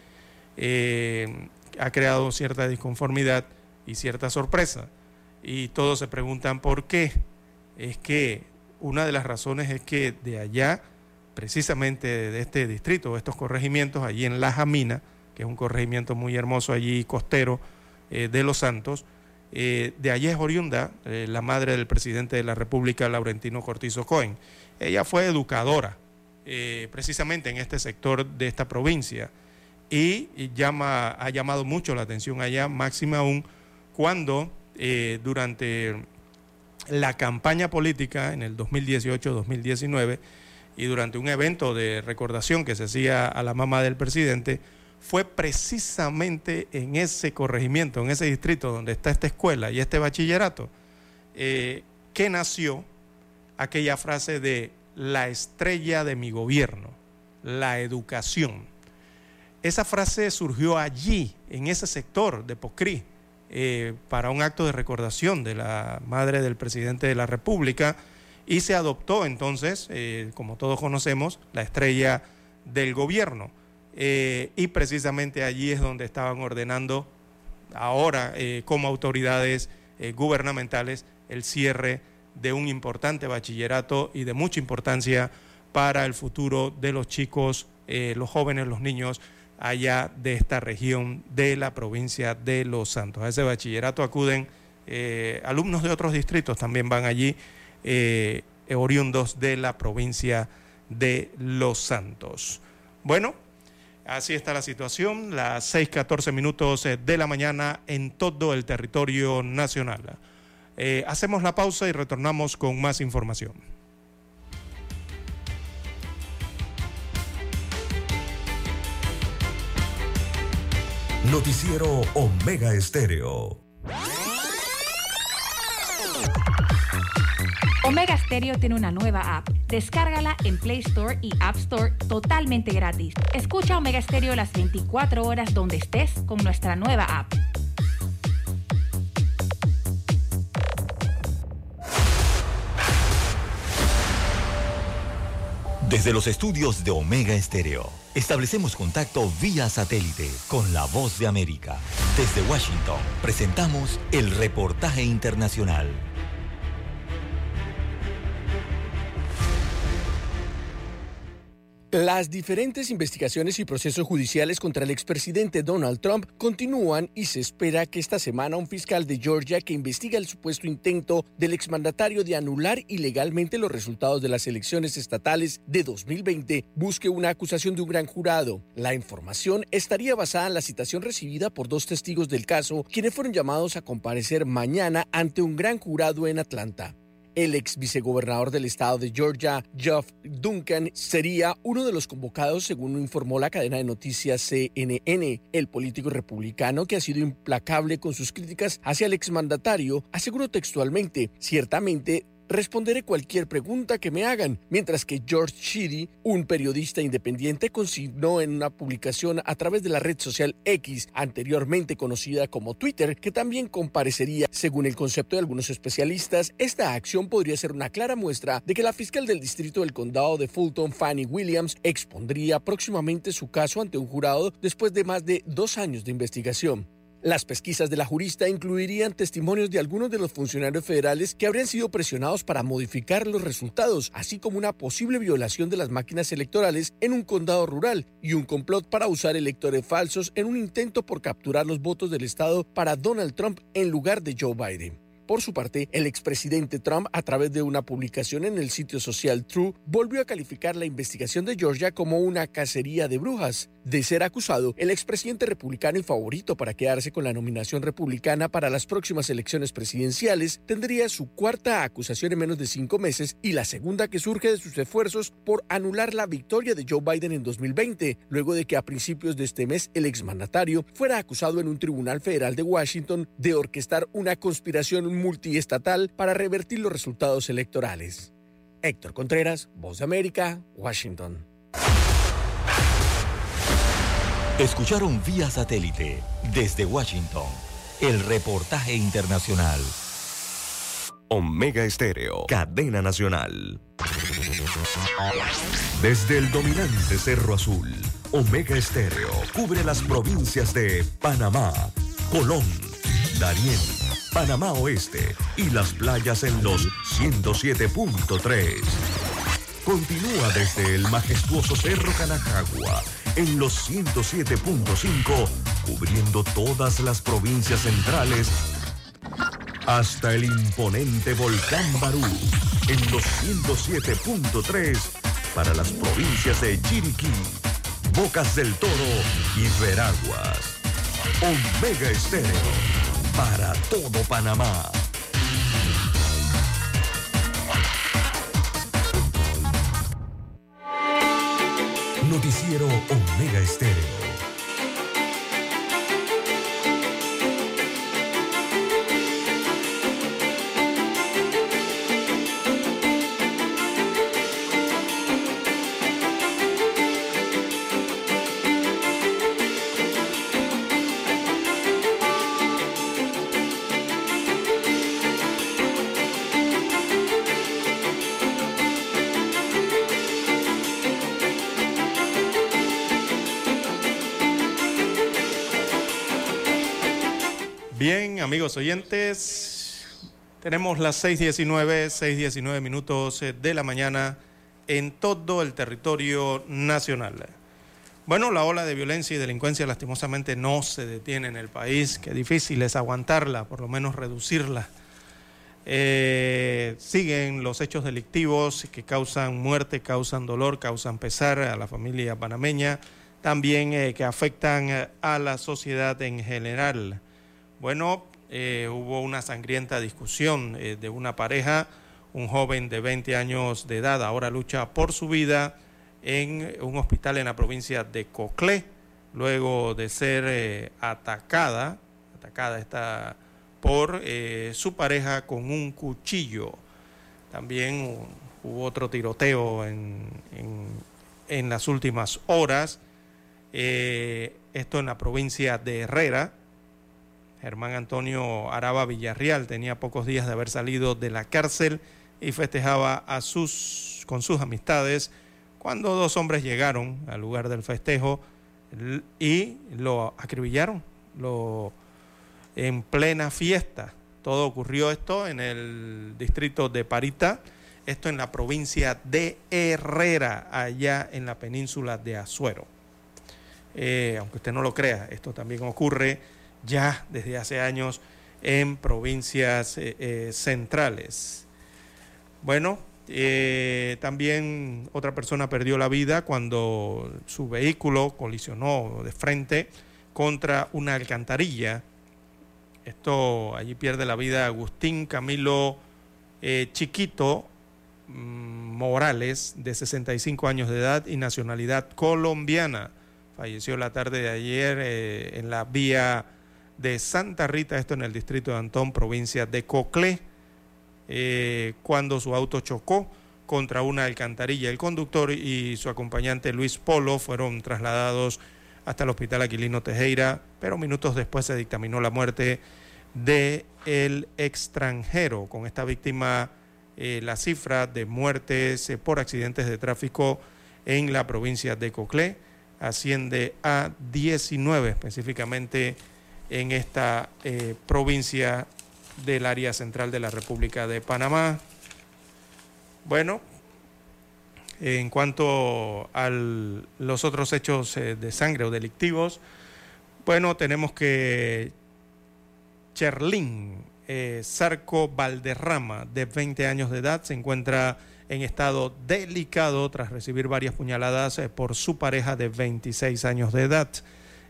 eh, ha creado cierta disconformidad y cierta sorpresa. Y todos se preguntan por qué. Es que una de las razones es que de allá, precisamente de este distrito, de estos corregimientos, allí en La Jamina, que es un corregimiento muy hermoso allí costero eh, de Los Santos, eh, de allí es oriunda eh, la madre del presidente de la República, Laurentino Cortizo Cohen. Ella fue educadora precisamente en este sector de esta provincia y, llama, ha llamado mucho la atención allá, máxima aún cuando durante la campaña política en el 2018-2019 y durante un evento de recordación que se hacía a la mamá del presidente, fue precisamente en ese corregimiento, en ese distrito donde está esta escuela y este bachillerato, eh, que nació aquella frase de la estrella de mi gobierno, la educación. Esa frase surgió allí, en ese sector de Pocrí, eh, para un acto de recordación de la madre del presidente de la República y se adoptó entonces, eh, como todos conocemos, la estrella del gobierno. Eh, y precisamente allí es donde estaban ordenando ahora como autoridades gubernamentales el cierre de un importante bachillerato y de mucha importancia para el futuro de los chicos, los jóvenes, los niños allá de esta región de la provincia de Los Santos. A ese bachillerato acuden eh, alumnos de otros distritos, también van allí, eh, oriundos de la provincia de Los Santos. Bueno, así está la situación, las 6:14 minutos eh, de la mañana en todo el territorio nacional. hacemos la pausa y retornamos con más información. Noticiero Omega Estéreo. Omega Stereo tiene una nueva app. Descárgala en Play Store y App Store totalmente gratis. Escucha Omega Stereo las 24 horas donde estés con nuestra nueva app. Desde los estudios de Omega Estéreo, establecemos contacto vía satélite con la voz de América. Desde Washington, presentamos el reportaje internacional. Las diferentes investigaciones y procesos judiciales contra el expresidente Donald Trump continúan y se espera que esta semana un fiscal de Georgia que investiga el supuesto intento del exmandatario de anular ilegalmente los resultados de las elecciones estatales de 2020 busque una acusación de un gran jurado. La información estaría basada en la citación recibida por dos testigos del caso, quienes fueron llamados a comparecer mañana ante un gran jurado en Atlanta. El ex vicegobernador del estado de Georgia, Jeff Duncan, sería uno de los convocados, según informó la cadena de noticias CNN. El político republicano, que ha sido implacable con sus críticas hacia el exmandatario, aseguró textualmente, ciertamente Responderé cualquier pregunta que me hagan, mientras que George Sheedy, un periodista independiente, consignó en una publicación a través de la red social X, anteriormente conocida como Twitter, que también comparecería. Según el concepto de algunos especialistas, esta acción podría ser una clara muestra de que la fiscal del distrito del condado de Fulton, Fanny Williams, expondría próximamente su caso ante un jurado después de más de dos años de investigación. Las pesquisas de la jurista incluirían testimonios de algunos de los funcionarios federales que habrían sido presionados para modificar los resultados, así como una posible violación de las máquinas electorales en un condado rural y un complot para usar electores falsos en un intento por capturar los votos del Estado para Donald Trump en lugar de Joe Biden. Por su parte, el expresidente Trump, a través de una publicación en el sitio social True, volvió a calificar la investigación de Georgia como una cacería de brujas. De ser acusado, el expresidente republicano y favorito para quedarse con la nominación republicana para las próximas elecciones presidenciales tendría su cuarta acusación en menos de cinco meses y la segunda que surge de sus esfuerzos por anular la victoria de Joe Biden en 2020, luego de que a principios de este mes el exmandatario fuera acusado en un tribunal federal de Washington de orquestar una conspiración multiestatal para revertir los resultados electorales. Héctor Contreras, Voz de América, Washington. Escucharon vía satélite desde Washington el reportaje internacional. Omega Estéreo, cadena nacional. Desde el dominante Cerro Azul, Omega Estéreo cubre las provincias de Panamá, Colón, Darién Panamá Oeste y las playas en los 107.3. Continúa desde el majestuoso Cerro Canajagua en los 107.5, cubriendo todas las provincias centrales hasta el imponente volcán Barú en los 107.3 para las provincias de Chiriquí, Bocas del Toro y Veraguas. Omega Estéreo para todo Panamá. Noticiero Omega Estéreo. Amigos oyentes, tenemos las 6.19, 6.19 minutos eh, de la mañana en todo el territorio nacional. Bueno, la ola de violencia y delincuencia lastimosamente no se detiene en el país, qué difícil es aguantarla, por lo menos reducirla. Eh, siguen los hechos delictivos que causan muerte, causan dolor, causan pesar a la familia panameña, también eh, que afectan a la sociedad en general. Bueno, eh, hubo una sangrienta discusión eh, de una pareja, un joven de 20 años de edad, ahora lucha por su vida en un hospital en la provincia de Coclé, luego de ser eh, atacada, atacada está por su pareja con un cuchillo. También hubo otro tiroteo en, en las últimas horas, esto en la provincia de Herrera Germán Antonio Araba Villarreal tenía pocos días de haber salido de la cárcel y festejaba a sus, con sus amistades cuando dos hombres llegaron al lugar del festejo y lo acribillaron lo, en plena fiesta. Todo ocurrió esto en el distrito de Parita, esto en la provincia de Herrera, allá en la península de Azuero. Eh, aunque usted no lo crea, esto también ocurre ya desde hace años en provincias eh, eh, centrales. Bueno, eh, también otra persona perdió la vida cuando su vehículo colisionó de frente contra una alcantarilla. Esto allí pierde la vida Agustín Camilo Chiquito mm, Morales, de 65 años de edad y nacionalidad colombiana. Falleció la tarde de ayer en la vía de Santa Rita, esto en el distrito de Antón, provincia de Coclé, eh, cuando su auto chocó contra una alcantarilla. El conductor y su acompañante Luis Polo fueron trasladados hasta el hospital Aquilino Tejera, pero minutos después se dictaminó la muerte de el extranjero. Con esta víctima, eh, la cifra de muertes eh, por accidentes de tráfico en la provincia de Coclé asciende a 19 específicamente en esta eh, provincia del área central de la República de Panamá. Bueno, en cuanto a los otros hechos eh, de sangre o delictivos, bueno, tenemos que Cherlín eh, Valderrama, de 20 años de edad, se encuentra en estado delicado tras recibir varias puñaladas por su pareja de 26 años de edad.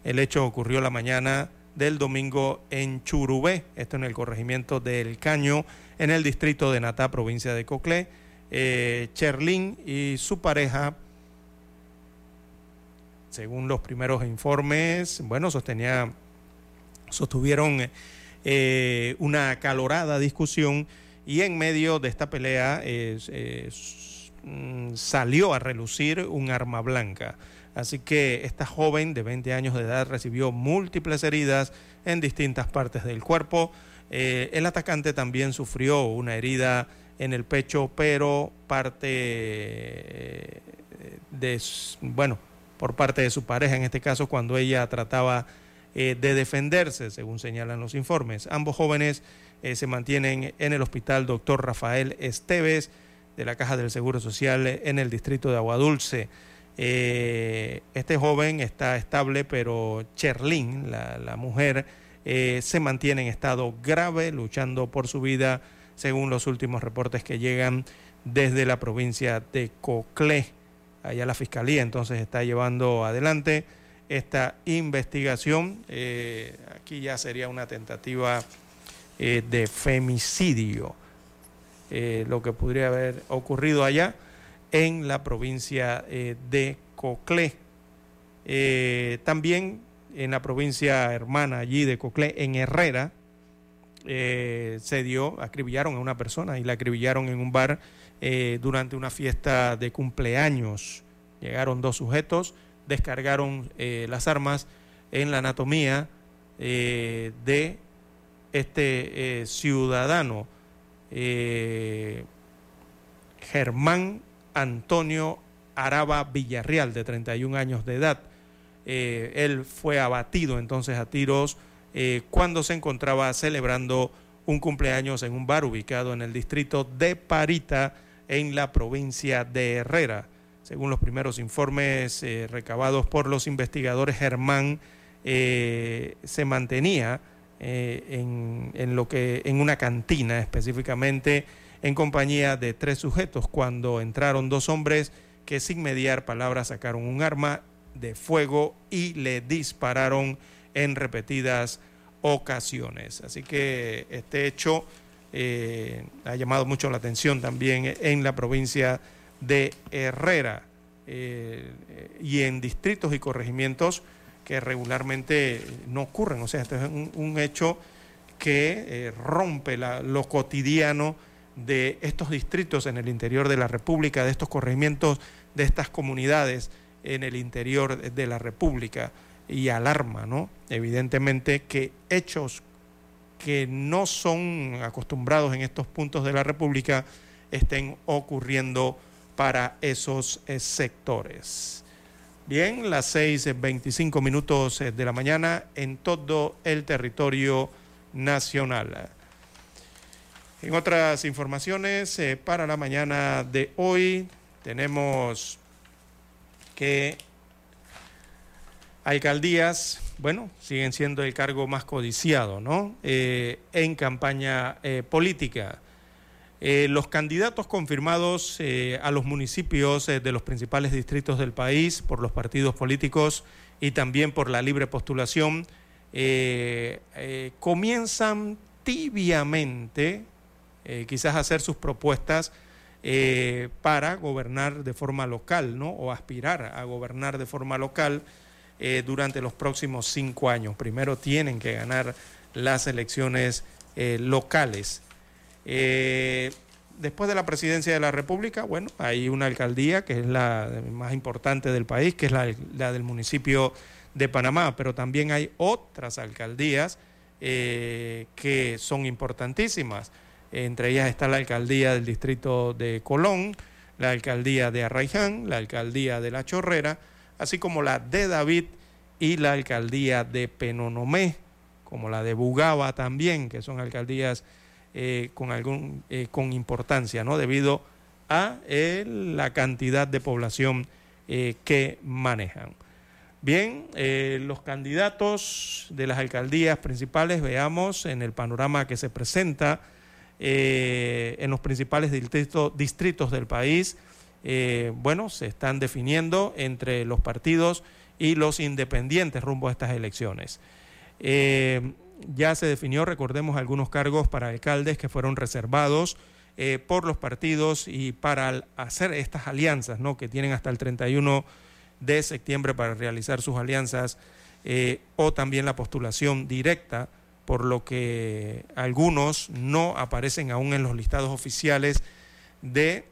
El hecho ocurrió la mañana del domingo en Churubé, esto en el corregimiento del Caño, en el distrito de Natá, provincia de Coclé. Eh, Cherlín y su pareja, según los primeros informes, bueno, sostenía, sostuvieron eh, una acalorada discusión y en medio de esta pelea mm, salió a relucir un arma blanca. Así que esta joven de 20 años de edad recibió múltiples heridas en distintas partes del cuerpo. Eh, el atacante también sufrió una herida en el pecho, pero parte eh, de, bueno, por parte de su pareja, en este caso cuando ella trataba de defenderse, según señalan los informes. Ambos jóvenes se mantienen en el hospital doctor Rafael Esteves de la Caja del Seguro Social en el distrito de Aguadulce. Este joven está estable, pero Cherlin, la, mujer, se mantiene en estado grave, luchando por su vida, según los últimos reportes que llegan desde la provincia de Coclé. Allá la fiscalía entonces está llevando adelante esta investigación. Eh, aquí ya sería una tentativa eh, de femicidio, eh, lo que podría haber ocurrido allá en la provincia de Coclé. también en la provincia hermana allí de Coclé, en Herrera, se dio, acribillaron a una persona y la acribillaron en un bar eh, durante una fiesta de cumpleaños. Llegaron dos sujetos, descargaron eh, las armas en la anatomía eh, de este ciudadano, Germán Antonio Araba Villarreal, de 31 años de edad. él fue abatido entonces a tiros cuando se encontraba celebrando un cumpleaños en un bar ubicado en el distrito de Parita, en la provincia de Herrera. Según los primeros informes eh, recabados por los investigadores, Germán eh, se mantenía eh, en, en, lo que, en una cantina específicamente en compañía de tres sujetos cuando entraron dos hombres que sin mediar palabras sacaron un arma de fuego y le dispararon en repetidas ocasiones. Así que este hecho eh, ha llamado mucho la atención también en la provincia de Herrera eh, y en distritos y corregimientos que regularmente no ocurren. O sea, este es un, hecho que eh, rompe lo cotidiano de estos distritos en el interior de la República, de estos corregimientos, de estas comunidades en el interior de la República y alarma, ¿no? Evidentemente que hechos que no son acostumbrados en estos puntos de la República estén ocurriendo para esos eh, sectores. Bien, las 6.25 minutos eh, de la mañana en todo el territorio nacional. En otras informaciones, eh, para la mañana de hoy tenemos que alcaldías bueno, siguen siendo el cargo más codiciado, ¿no? Eh, en campaña eh, política. Los candidatos confirmados a los municipios de los principales distritos del país por los partidos políticos y también por la libre postulación comienzan tibiamente quizás a hacer sus propuestas para gobernar de forma local, ¿no? O aspirar a gobernar de forma local eh, durante los próximos cinco años. Primero tienen que ganar las elecciones eh, locales. Eh, después de la presidencia de la República, bueno, hay una alcaldía que es la más importante del país, que es la, del municipio de Panamá, pero también hay otras alcaldías que son importantísimas. Entre ellas está la alcaldía del distrito de Colón, la alcaldía de Arraiján, la alcaldía de La Chorrera, así como la de David y la alcaldía de Penonomé, como la de Bugaba también, que son alcaldías eh, con, algún, eh, con importancia, ¿no? debido a eh, la cantidad de población que manejan. Bien, los candidatos de las alcaldías principales, veamos en el panorama que se presenta en los principales distritos del país, eh, bueno, se están definiendo entre los partidos y los independientes rumbo a estas elecciones. Eh, ya se definió, recordemos, algunos cargos para alcaldes que fueron reservados eh, por los partidos y para hacer estas alianzas, ¿no? que tienen hasta el 31 de septiembre para realizar sus alianzas, o también la postulación directa, por lo que algunos no aparecen aún en los listados oficiales de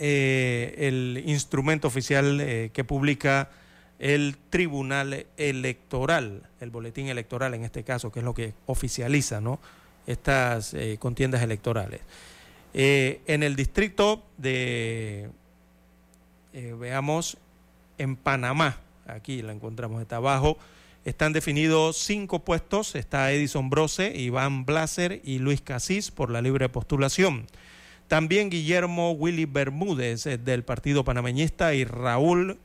eh, el instrumento oficial eh, que publica el Tribunal Electoral, el boletín electoral en este caso, que es lo que oficializa ¿no? estas eh, contiendas electorales. en el distrito de, veamos, en Panamá, aquí la encontramos, está abajo, Están definidos cinco puestos. Está Edison Brose, Iván Blaser y Luis Casís por la libre postulación. También Guillermo Willy Bermúdez eh, del Partido Panameñista y Raúl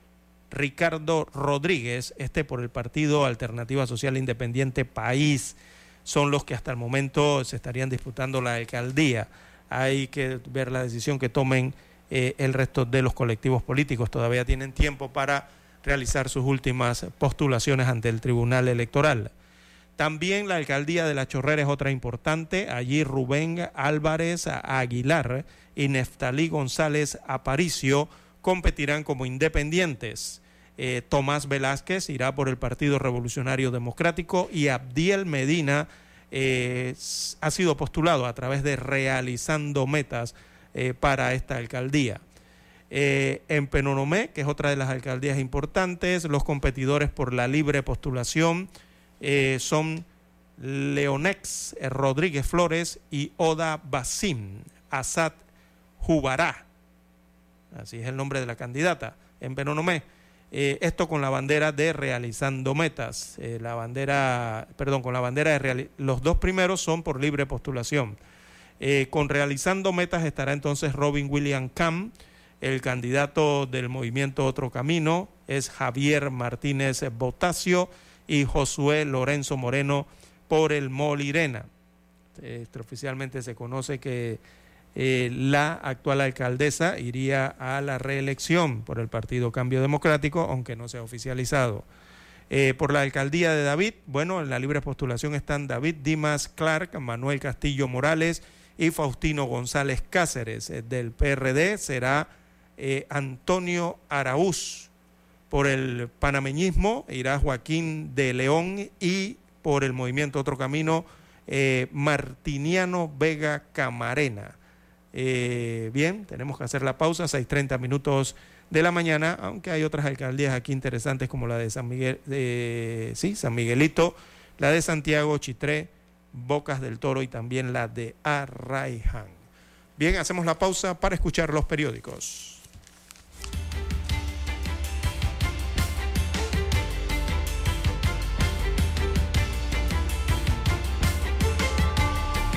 Ricardo Rodríguez, este por el Partido Alternativa Social Independiente País, son los que hasta el momento se estarían disputando la alcaldía. Hay que ver la decisión que tomen eh, el resto de los colectivos políticos. Todavía tienen tiempo para realizar sus últimas postulaciones ante el Tribunal Electoral. También la alcaldía de La Chorrera es otra importante. Allí Rubén Álvarez Aguilar y Neftalí González Aparicio competirán como independientes. Eh, Tomás Velázquez irá por el Partido Revolucionario Democrático y Abdiel Medina eh, ha sido postulado a través de Realizando Metas eh, para esta alcaldía. En Penonomé, que es otra de las alcaldías importantes, los competidores por la libre postulación son Leonex Rodríguez Flores y Oda Basim Asad Jubará. Así es el nombre de la candidata en Penonomé. Eh, esto con la bandera de realizando metas. Eh, la bandera, perdón, con la bandera de los dos primeros son por libre postulación. Eh, con realizando metas estará entonces Robin William Camp. El candidato del movimiento Otro Camino es Javier Martínez Botasio y Josué Lorenzo Moreno por el Molirena. oficialmente se conoce que eh, la actual alcaldesa iría a la reelección por el Partido Cambio Democrático, aunque no sea oficializado. Eh, por la alcaldía de David, bueno, en la libre postulación están David Dimas Clark, Manuel Castillo Morales y Faustino González Cáceres. Eh, del PRD será Antonio Araúz. Por el panameñismo irá Joaquín de León y por el movimiento Otro Camino, Martiniano Vega Camarena. Eh, bien, tenemos que hacer la pausa, 6.30 minutos de la mañana, aunque hay otras alcaldías aquí interesantes como la de San Miguel, sí, San Miguelito, la de Santiago, Chitré, Bocas del Toro y también la de Arraiján. Bien, hacemos la pausa para escuchar los periódicos.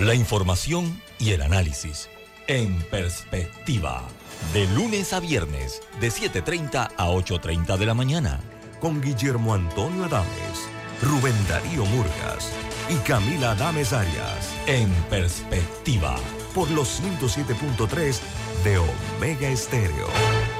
La información y el análisis en perspectiva. De lunes a viernes, de 7.30 a 8.30 de la mañana. Con Guillermo Antonio Adames, Rubén Darío Murgas y Camila Adames Arias. En perspectiva. Por los 107.3 de Omega Estéreo.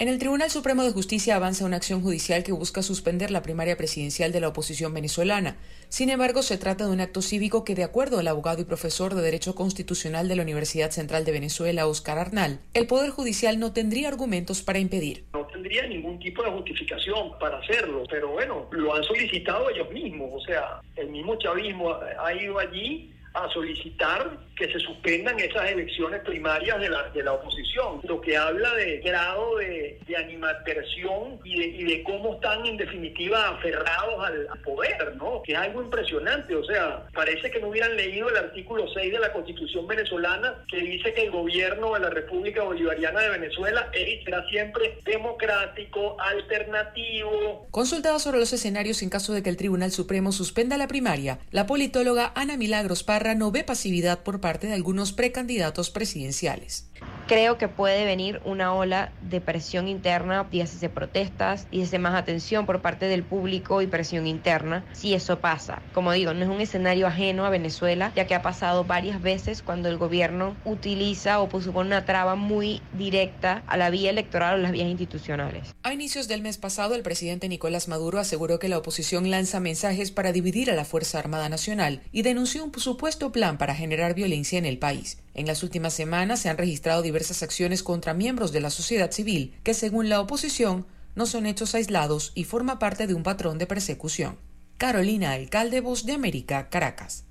En el Tribunal Supremo de Justicia avanza una acción judicial que busca suspender la primaria presidencial de la oposición venezolana. Sin embargo, se trata de un acto cívico que, de acuerdo al abogado y profesor de Derecho Constitucional de la Universidad Central de Venezuela, Oscar Arnal, el Poder Judicial no tendría argumentos para impedir. No tendría ningún tipo de justificación para hacerlo, pero bueno, lo han solicitado ellos mismos, o sea, el mismo chavismo ha ido allí a solicitar que se suspendan esas elecciones primarias de la, de la oposición, lo que habla de grado de, de animadversión y de, y de, cómo están en definitiva aferrados al, poder, ¿no? Que es algo impresionante, o sea, parece que no hubieran leído el artículo 6 de la Constitución venezolana que dice que el gobierno de la República Bolivariana de Venezuela será siempre democrático, alternativo. Consultado sobre los escenarios en caso de que el Tribunal Supremo suspenda la primaria, la politóloga Ana Milagros Parra no ve pasividad por parte de algunos precandidatos presidenciales. Creo que puede venir una ola de presión interna, dígase protestas, dígase más atención por parte del público y presión interna, si eso pasa. Como digo, no es un escenario ajeno a Venezuela, ya que ha pasado varias veces cuando el gobierno utiliza o supone una traba muy directa a la vía electoral o las vías institucionales. A inicios del mes pasado, el presidente Nicolás Maduro aseguró que la oposición lanza mensajes para dividir a la Fuerza Armada Nacional y denunció un supuesto plan para generar violencia en el país. En las últimas semanas se han registrado diversas acciones contra miembros de la sociedad civil que, según la oposición, no son hechos aislados y forma parte de un patrón de persecución. Carolina Alcalde, Voz de América, Caracas.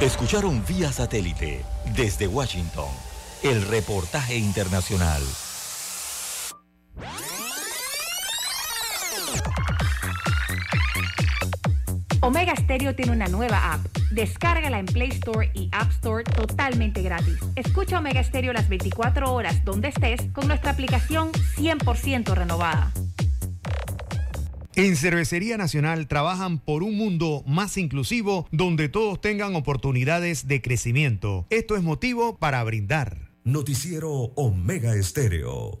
Escucharon vía satélite desde Washington el reportaje internacional. Omega Stereo tiene una nueva app. Descárgala en Play Store y App Store totalmente gratis. Escucha Omega Stereo las 24 horas donde estés con nuestra aplicación 100% renovada. En Cervecería Nacional trabajan por un mundo más inclusivo donde todos tengan oportunidades de crecimiento. Esto es motivo para brindar. Noticiero Omega Estéreo.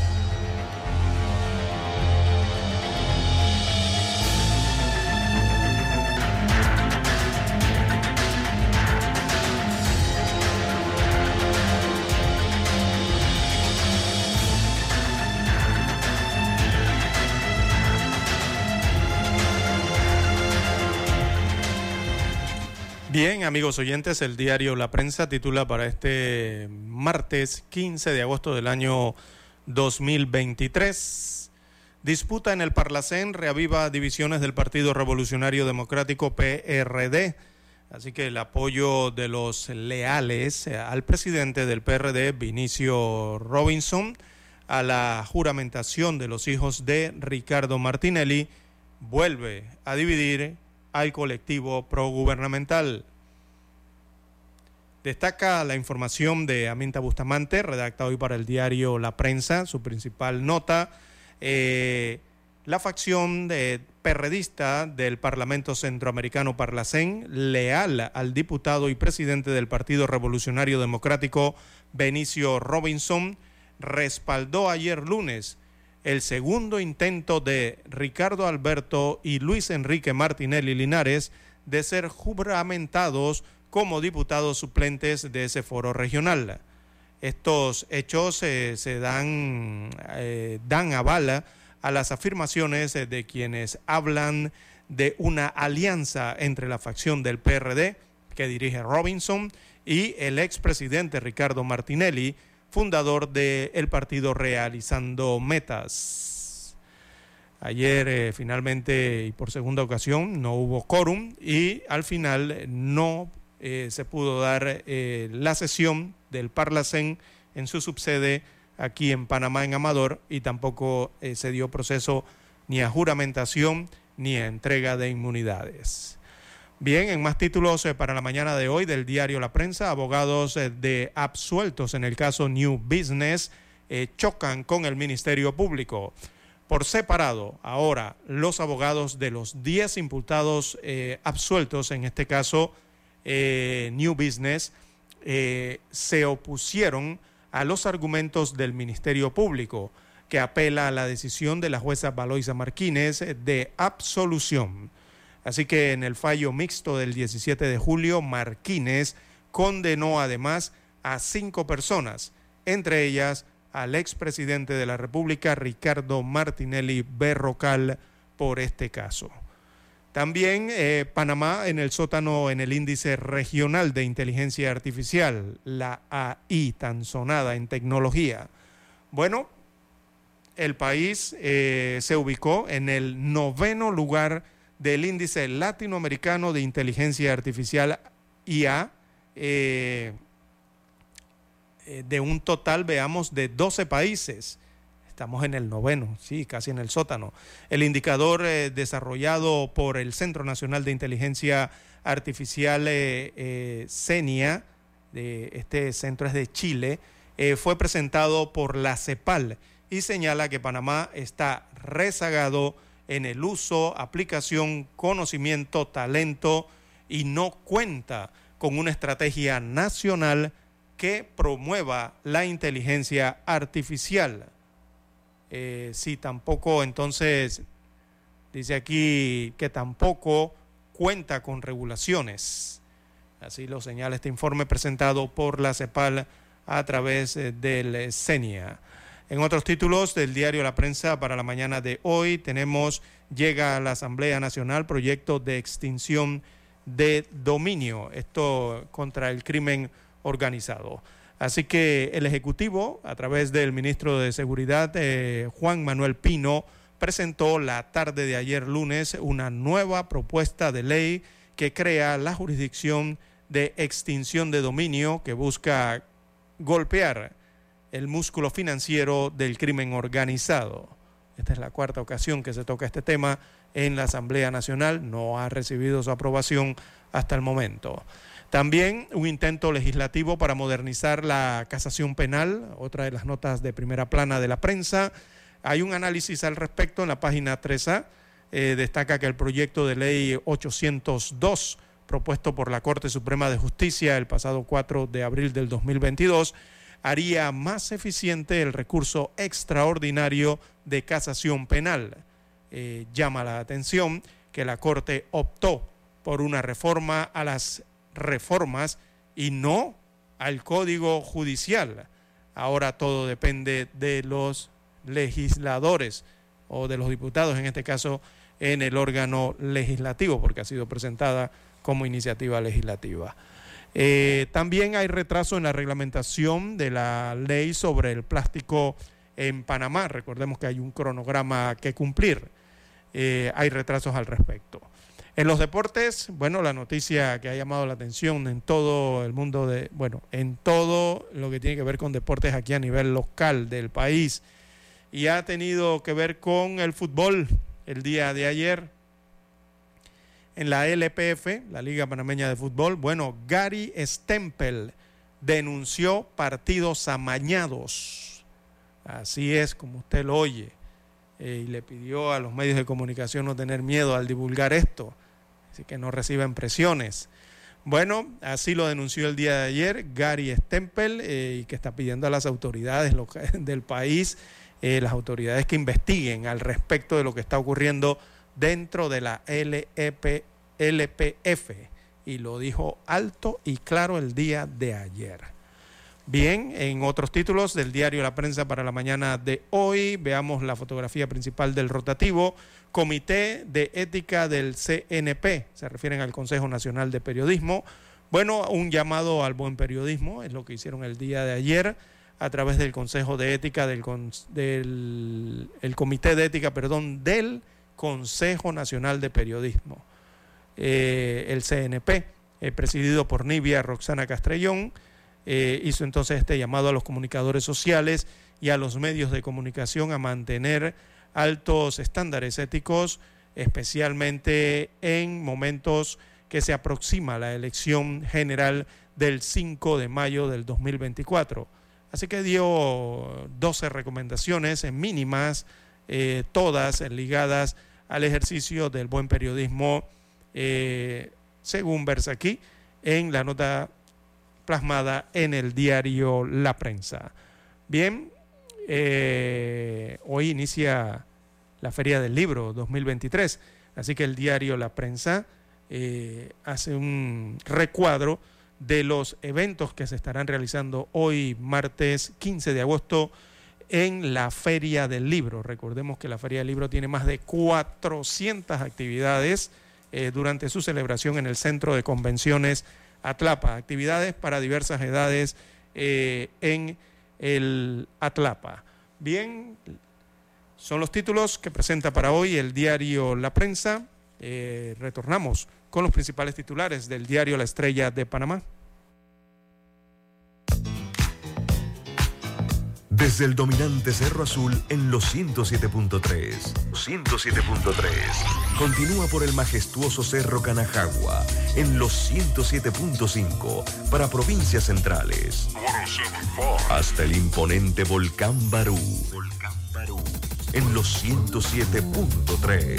Bien, amigos oyentes, el diario La Prensa titula para este martes 15 de agosto del año 2023. Disputa en el Parlacén reaviva divisiones del Partido Revolucionario Democrático PRD. Así que el apoyo de los leales al presidente del PRD, Vinicio Robinson, a la juramentación de los hijos de Ricardo Martinelli, vuelve a dividir al colectivo progubernamental. Destaca la información de Aminta Bustamante, redacta hoy para el diario La Prensa, su principal nota. Eh, la facción de perredista del Parlamento Centroamericano Parlacén, leal al diputado y presidente del Partido Revolucionario Democrático, Benicio Robinson, respaldó ayer lunes el segundo intento de Ricardo Alberto y Luis Enrique Martinelli Linares de ser juramentados como diputados suplentes de ese foro regional. Estos hechos eh, se dan, eh, dan avala a las afirmaciones de quienes hablan de una alianza entre la facción del PRD que dirige Robinson y el expresidente Ricardo Martinelli, fundador del partido Realizando Metas. Ayer eh, finalmente y por segunda ocasión no hubo quórum y al final no eh, se pudo dar eh, la sesión del Parlacén en su subsede aquí en Panamá, en Amador, y tampoco se dio proceso ni a juramentación ni a entrega de inmunidades. Bien, en más títulos eh, para la mañana de hoy del diario La Prensa, abogados eh, de absueltos en el caso New Business eh, chocan con el Ministerio Público. Por separado, ahora los abogados de los 10 imputados absueltos, en este caso New Business, se opusieron a los argumentos del Ministerio Público, que apela a la decisión de la jueza Valoisa Martínez de absolución. Así que en el fallo mixto del 17 de julio, Marquines condenó además a cinco personas, entre ellas al expresidente de la República, Ricardo Martinelli Berrocal, por este caso. También eh, Panamá en el sótano en el índice regional de inteligencia artificial, la AI tan sonada en tecnología. Bueno, el país eh, se ubicó en el noveno lugar del índice latinoamericano de inteligencia artificial IA, eh, eh, de un total, veamos, de 12 países. Estamos en el noveno, sí, casi en el sótano. El indicador eh, desarrollado por el Centro Nacional de Inteligencia Artificial CENIA de este centro es de Chile, fue presentado por la CEPAL y señala que Panamá está rezagado en el uso, aplicación, conocimiento, talento y no cuenta con una estrategia nacional que promueva la inteligencia artificial. Eh, sí, tampoco entonces, dice aquí que tampoco cuenta con regulaciones. Así lo señala este informe presentado por la CEPAL a través eh, del CENIA. En otros títulos del diario La Prensa para la mañana de hoy tenemos, llega a la Asamblea Nacional proyecto de extinción de dominio, esto contra el crimen organizado. Así que el Ejecutivo, a través del ministro de Seguridad, eh, Juan Manuel Pino, presentó la tarde de ayer lunes una nueva propuesta de ley que crea la jurisdicción de extinción de dominio que busca golpear el músculo financiero del crimen organizado. Esta es la cuarta ocasión que se toca este tema en la Asamblea Nacional. No ha recibido su aprobación hasta el momento. También un intento legislativo para modernizar la casación penal, otra de las notas de primera plana de la prensa. Hay un análisis al respecto en la página 3A. Eh, destaca que el proyecto de ley 802, propuesto por la Corte Suprema de Justicia el pasado 4 de abril del 2022, haría más eficiente el recurso extraordinario de casación penal. Eh, llama la atención que la Corte optó por una reforma a las reformas y no al Código Judicial. Ahora todo depende de los legisladores o de los diputados, en este caso en el órgano legislativo, porque ha sido presentada como iniciativa legislativa. Eh, también hay retraso en la reglamentación de la ley sobre el plástico en Panamá. Recordemos que hay un cronograma que cumplir. Eh, hay retrasos al respecto. En los deportes, bueno, la noticia que ha llamado la atención en todo el mundo de, bueno, en todo lo que tiene que ver con deportes aquí a nivel local del país y ha tenido que ver con el fútbol el día de ayer en la LPF, la Liga Panameña de Fútbol. Bueno, Gary Stempel denunció partidos amañados. Así es como usted lo oye. Eh, y le pidió a los medios de comunicación no tener miedo al divulgar esto así que no reciben presiones. Bueno, así lo denunció el día de ayer Gary Stempel, eh, y que está pidiendo a las autoridades del país, eh, las autoridades que investiguen al respecto de lo que está ocurriendo dentro de la LEP, LPF. Y lo dijo alto y claro el día de ayer. Bien, en otros títulos del diario La Prensa para la mañana de hoy, veamos la fotografía principal del rotativo. Comité de Ética del CNP, se refieren al Consejo Nacional de Periodismo. Bueno, un llamado al buen periodismo, es lo que hicieron el día de ayer a través del Consejo de Ética del, del el Comité de Ética, perdón, del Consejo Nacional de Periodismo, eh, el CNP, eh, presidido por Nibia Roxana Castrellón, eh, hizo entonces este llamado a los comunicadores sociales y a los medios de comunicación a mantener altos estándares éticos, especialmente en momentos que se aproxima la elección general del 5 de mayo del 2024. Así que dio 12 recomendaciones mínimas, todas ligadas al ejercicio del buen periodismo, eh, según versa aquí en la nota plasmada en el diario La Prensa. Bien, eh, hoy inicia la Feria del Libro 2023, así que el diario La Prensa eh, hace un recuadro de los eventos que se estarán realizando hoy, martes 15 de agosto, en la Feria del Libro. Recordemos que la Feria del Libro tiene más de 400 actividades eh, durante su celebración en el Centro de Convenciones Atlapa, actividades para diversas edades en el Atlapa. Bien, son los títulos que presenta para hoy el diario La Prensa. Eh, retornamos con los principales titulares del diario La Estrella de Panamá. Desde el dominante Cerro Azul en los 107.3. 107.3. Continúa por el majestuoso Cerro Canajagua en los 107.5 para provincias centrales. Hasta el imponente Volcán Barú. En los 107.3.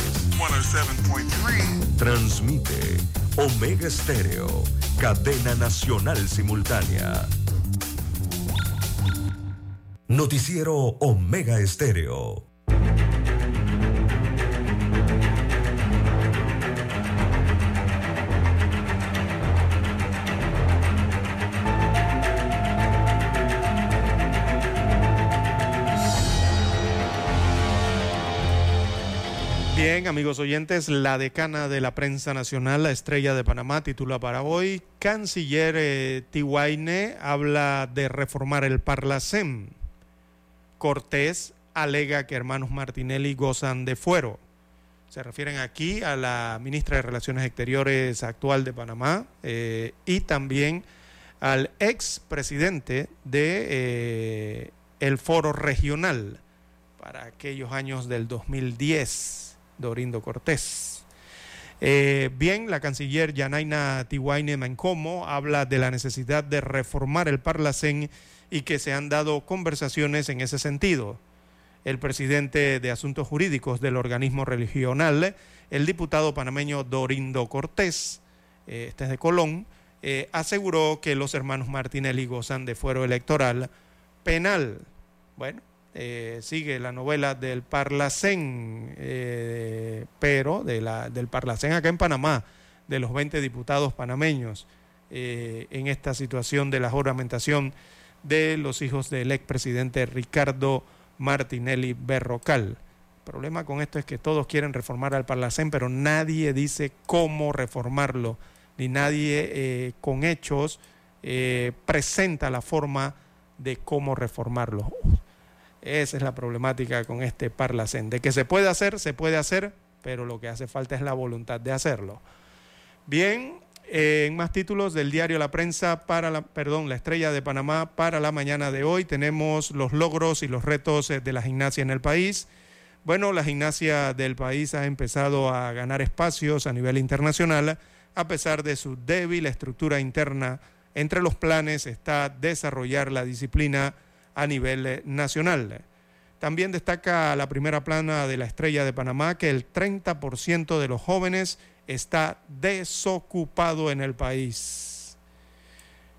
Transmite Omega Estéreo, cadena nacional simultánea. Noticiero Omega Estéreo. Bien, amigos oyentes, la decana de la prensa nacional, la estrella de Panamá, titula para hoy, Canciller eh, Tiwaine habla de reformar el Parlacem. Cortés alega que hermanos Martinelli gozan de fuero. Se refieren aquí a la ministra de Relaciones Exteriores actual de Panamá eh, y también al ex presidente de eh, el Foro Regional para aquellos años del 2010. Dorindo Cortés. Eh, bien, la canciller Yanaina Tiwaine Mancomo habla de la necesidad de reformar el Parlacén y que se han dado conversaciones en ese sentido. El presidente de Asuntos Jurídicos del organismo regional, el diputado panameño Dorindo Cortés, eh, este es de Colón, eh, aseguró que los hermanos Martinelli gozan de fuero electoral penal. Bueno, eh, sigue la novela del Parlacén, pero de la, del Parlacén acá en Panamá, de los 20 diputados panameños, en esta situación de la juramentación de los hijos del expresidente Ricardo Martinelli Berrocal. El problema con esto es que todos quieren reformar al Parlacén, pero nadie dice cómo reformarlo, ni nadie con hechos presenta la forma de cómo reformarlo. Esa es la problemática con este Parlacén. De que se puede hacer, se puede hacer, pero lo que hace falta es la voluntad de hacerlo. Bien, eh, en más títulos del diario La Prensa para la, perdón, la Estrella de Panamá para la mañana de hoy tenemos los logros y los retos eh, de la gimnasia en el país. Bueno, la gimnasia del país ha empezado a ganar espacios a nivel internacional a pesar de su débil estructura interna. Entre los planes está desarrollar la disciplina a nivel eh, nacional. También destaca la primera plana de la Estrella de Panamá que el 30% de los jóvenes está desocupado en el país.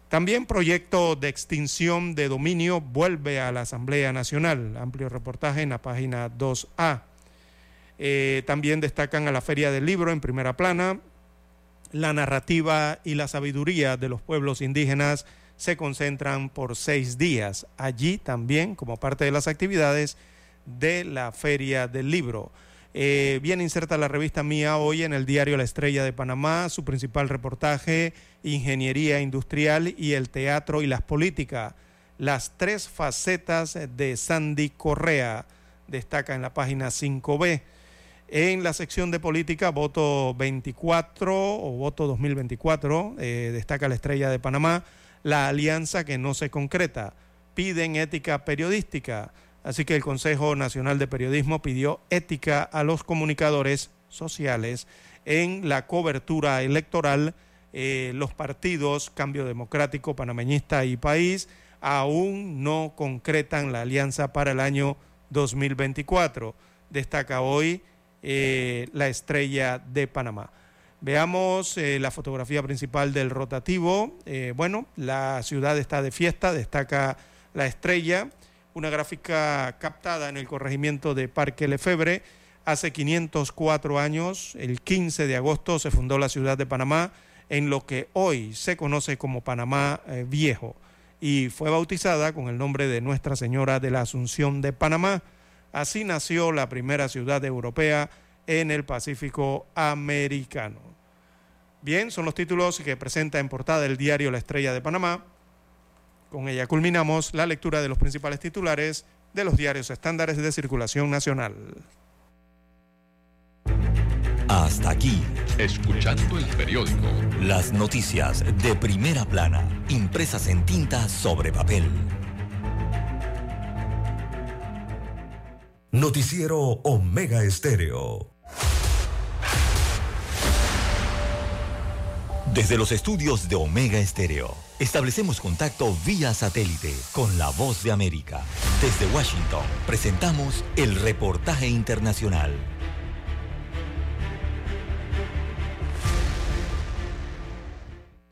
También proyecto de extinción de dominio vuelve a la Asamblea Nacional. Amplio reportaje en la página 2A. Eh, también destacan a la Feria del Libro en primera plana la narrativa y la sabiduría de los pueblos indígenas se concentran por seis días. Allí también, como parte de las actividades de la Feria del Libro. Eh, viene inserta la revista Mía hoy en el diario La Estrella de Panamá, su principal reportaje, Ingeniería Industrial y el Teatro y las Políticas. Las tres facetas de Sandy Correa, destaca en la página 5B. En la sección de política, voto 24 o voto 2024, eh, destaca la Estrella de Panamá la alianza que no se concreta. Piden ética periodística. Así que el Consejo Nacional de Periodismo pidió ética a los comunicadores sociales en la cobertura electoral. Eh, los partidos Cambio Democrático, Panameñista y País aún no concretan la alianza para el año 2024. Destaca hoy eh, la estrella de Panamá. Veamos eh, la fotografía principal del rotativo. Bueno, la ciudad está de fiesta, destaca la estrella, una gráfica captada en el corregimiento de Parque Lefebre. Hace 504 años, el 15 de agosto, se fundó la ciudad de Panamá en lo que hoy se conoce como Panamá eh, Viejo y fue bautizada con el nombre de Nuestra Señora de la Asunción de Panamá. Así nació la primera ciudad europea en el Pacífico americano. Bien, son los títulos que presenta en portada el diario La Estrella de Panamá. Con ella culminamos la lectura de los principales titulares de los diarios estándares de circulación nacional. Hasta aquí, escuchando el periódico. Las noticias de primera plana, impresas en tinta sobre papel. Noticiero Omega Estéreo. Desde los estudios de Omega Estéreo, establecemos contacto vía satélite con la voz de América. Desde Washington, presentamos el reportaje internacional.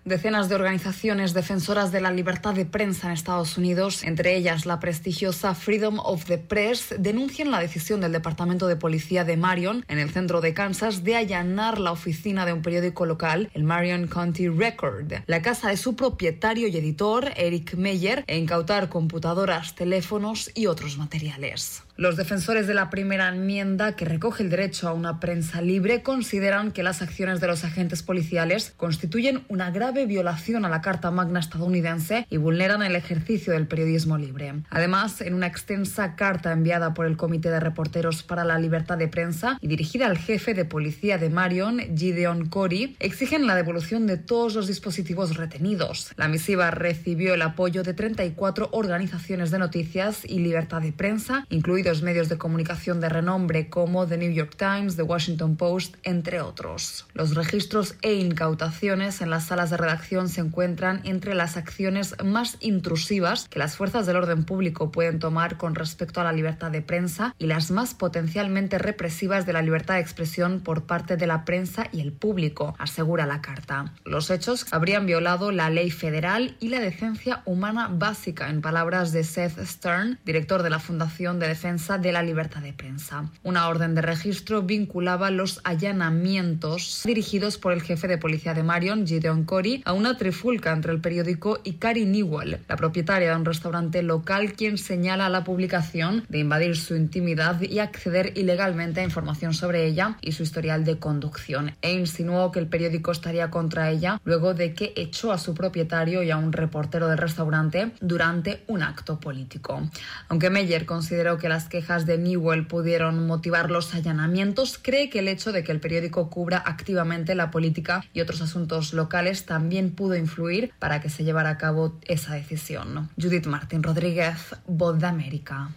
Decenas de organizaciones defensoras de la libertad de prensa en Estados Unidos, entre ellas la prestigiosa Freedom of the Press, denuncian la decisión del Departamento de Policía de Marion, en el centro de Kansas, de allanar la oficina de un periódico local, el Marion County Record, la casa de su propietario y editor, Eric Meyer, e incautar computadoras, teléfonos y otros materiales. Los defensores de la primera enmienda, que recoge el derecho a una prensa libre, consideran que las acciones de los agentes policiales constituyen una grave violación a la Carta Magna estadounidense y vulneran el ejercicio del periodismo libre. Además, en una extensa carta enviada por el Comité de Reporteros para la Libertad de Prensa y dirigida al jefe de policía de Marion, Gideon Corey, exigen la devolución de todos los dispositivos retenidos. La misiva recibió el apoyo de 34 organizaciones de noticias y libertad de prensa, incluidos medios de comunicación de renombre como The New York Times, The Washington Post, entre otros. Los registros e incautaciones en las salas de redacción se encuentran entre las acciones más intrusivas que las fuerzas del orden público pueden tomar con respecto a la libertad de prensa y las más potencialmente represivas de la libertad de expresión por parte de la prensa y el público, asegura la carta. Los hechos habrían violado la ley federal y la decencia humana básica, en palabras de Seth Stern, director de la Fundación de Defensa de la libertad de prensa. Una orden de registro vinculaba los allanamientos dirigidos por el jefe de policía de Marion, Gideon Corey, a una trifulca entre el periódico y Carrie Newell, la propietaria de un restaurante local, quien señala la publicación de invadir su intimidad y acceder ilegalmente a información sobre ella y su historial de conducción, e insinuó que el periódico estaría contra ella luego de que echó a su propietario y a un reportero del restaurante durante un acto político. Aunque Meyer consideró que las quejas de Newell pudieron motivar los allanamientos, cree que el hecho de que el periódico cubra activamente la política y otros asuntos locales también pudo influir para que se llevara a cabo esa decisión. Judith Martín Rodríguez, Voz de América.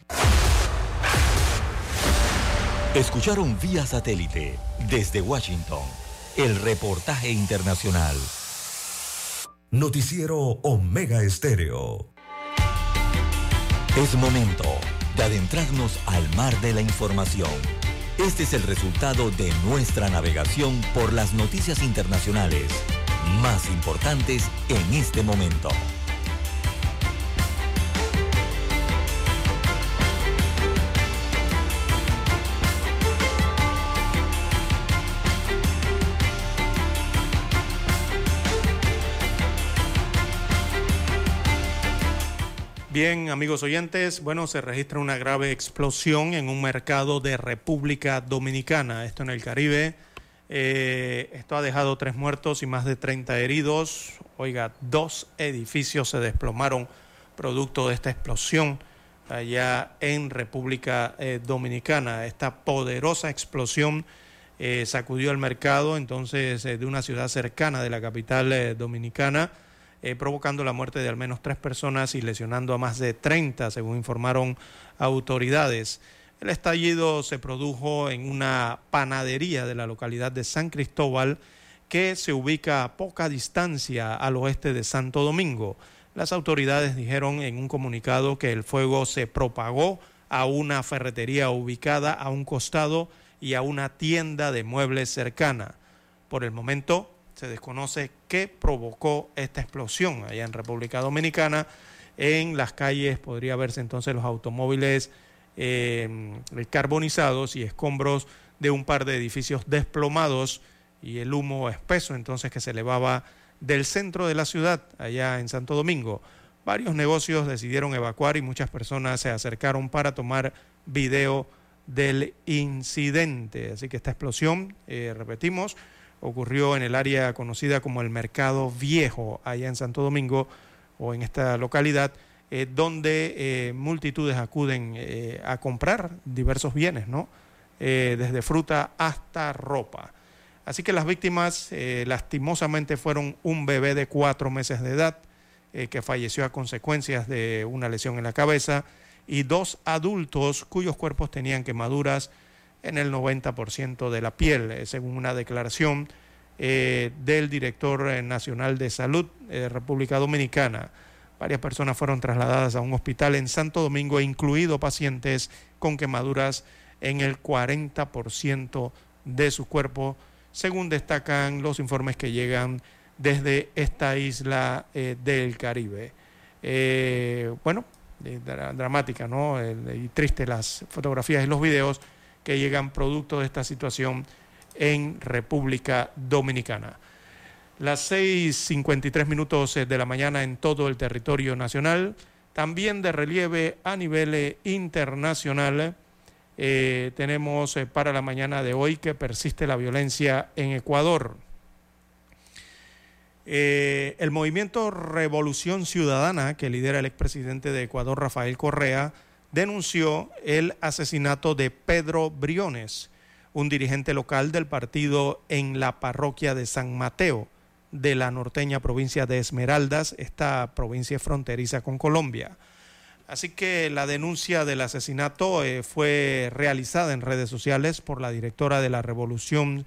Escucharon vía satélite desde Washington el reportaje internacional. Noticiero Omega Estéreo. Es momento de adentrarnos al mar de la información. Este es el resultado de nuestra navegación por las noticias internacionales más importantes en este momento. Bien, amigos oyentes, bueno, se registra una grave explosión en un mercado de República Dominicana, esto en el Caribe. Eh, esto ha dejado tres muertos y más de 30 heridos. Oiga, dos edificios se desplomaron producto de esta explosión allá en República eh, Dominicana. Esta poderosa explosión eh, sacudió el mercado entonces de una ciudad cercana de la capital dominicana eh, provocando la muerte de al menos tres personas y lesionando a más de 30, según informaron autoridades. El estallido se produjo en una panadería de la localidad de San Cristóbal que se ubica a poca distancia al oeste de Santo Domingo. Las autoridades dijeron en un comunicado que el fuego se propagó a una ferretería ubicada a un costado y a una tienda de muebles cercana. Por el momento, se desconoce qué provocó esta explosión allá en República Dominicana. En las calles podría verse entonces los automóviles eh, carbonizados y escombros de un par de edificios desplomados y el humo espeso entonces que se elevaba del centro de la ciudad, allá en Santo Domingo. Varios negocios decidieron evacuar y muchas personas se acercaron para tomar video del incidente. Así que esta explosión, eh, repetimos, ocurrió en el área conocida como el Mercado Viejo, allá en Santo Domingo o en esta localidad, eh, donde eh, multitudes acuden eh, a comprar diversos bienes, ¿no? desde fruta hasta ropa. Así que las víctimas lastimosamente fueron un bebé de cuatro meses de edad que falleció a consecuencias de una lesión en la cabeza y dos adultos cuyos cuerpos tenían quemaduras en el 90% de la piel, eh, según una declaración eh, del director eh, nacional de salud de República Dominicana. Varias personas fueron trasladadas a un hospital en Santo Domingo, incluidos pacientes con quemaduras en el 40% de su cuerpo, según destacan los informes que llegan desde esta isla del Caribe. bueno, dramática ¿no? y triste las fotografías y los videos que llegan producto de esta situación en República Dominicana. Las 6.53 minutos de la mañana en todo el territorio nacional, también de relieve a nivel eh, internacional. Eh, tenemos eh, para la mañana de hoy que persiste la violencia en Ecuador. el movimiento Revolución Ciudadana, que lidera el expresidente de Ecuador, Rafael Correa, denunció el asesinato de Pedro Briones, un dirigente local del partido en la parroquia de San Mateo de la norteña provincia de Esmeraldas, esta provincia fronteriza con Colombia. Así que la denuncia del asesinato eh, fue realizada en redes sociales por la directora de la Revolución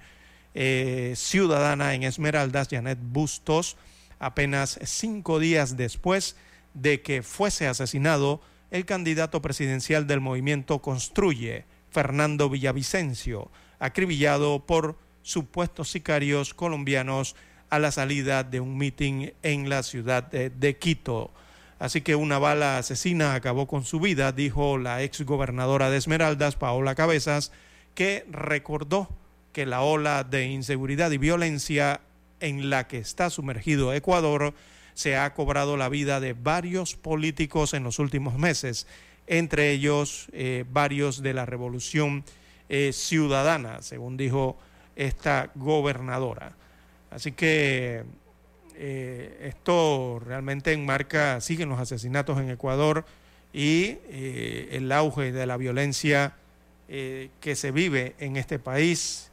eh, Ciudadana en Esmeraldas, Janet Bustos, apenas cinco días después de que fuese asesinado el candidato presidencial del movimiento Construye, Fernando Villavicencio, acribillado por supuestos sicarios colombianos a la salida de un mitin en la ciudad de, Quito. Así que una bala asesina acabó con su vida, dijo la ex gobernadora de Esmeraldas, Paola Cabezas, que recordó que la ola de inseguridad y violencia en la que está sumergido Ecuador se ha cobrado la vida de varios políticos en los últimos meses, entre ellos eh, varios de la revolución eh, ciudadana, según dijo esta gobernadora. Así que eh, esto realmente enmarca, siguen los asesinatos en Ecuador y el auge de la violencia que se vive en este país.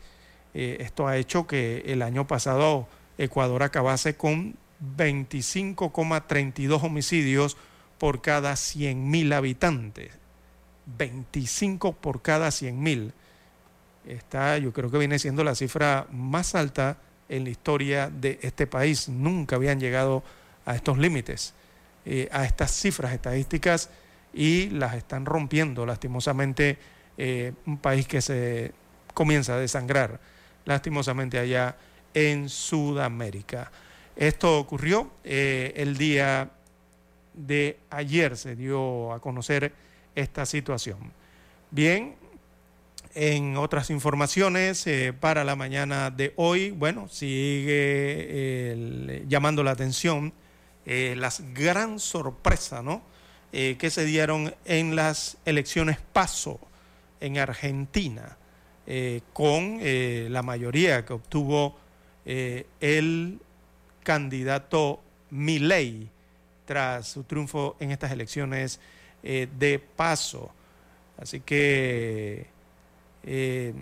esto ha hecho que el año pasado Ecuador acabase con 25,32 homicidios por cada 100.000 habitantes. 25 por cada 100.000. Está, yo creo que viene siendo la cifra más alta en la historia de este país. Nunca habían llegado a estos límites, eh, a estas cifras estadísticas y las están rompiendo lastimosamente eh, un país que se comienza a desangrar lastimosamente allá en Sudamérica. Esto ocurrió eh, el día de ayer, se dio a conocer esta situación. Bien, en otras informaciones eh, para la mañana de hoy, bueno, sigue llamando la atención eh, las gran sorpresa, ¿no? que se dieron en las elecciones PASO en Argentina, con la mayoría que obtuvo el candidato Milei tras su triunfo en estas elecciones eh, de paso. Así que eh,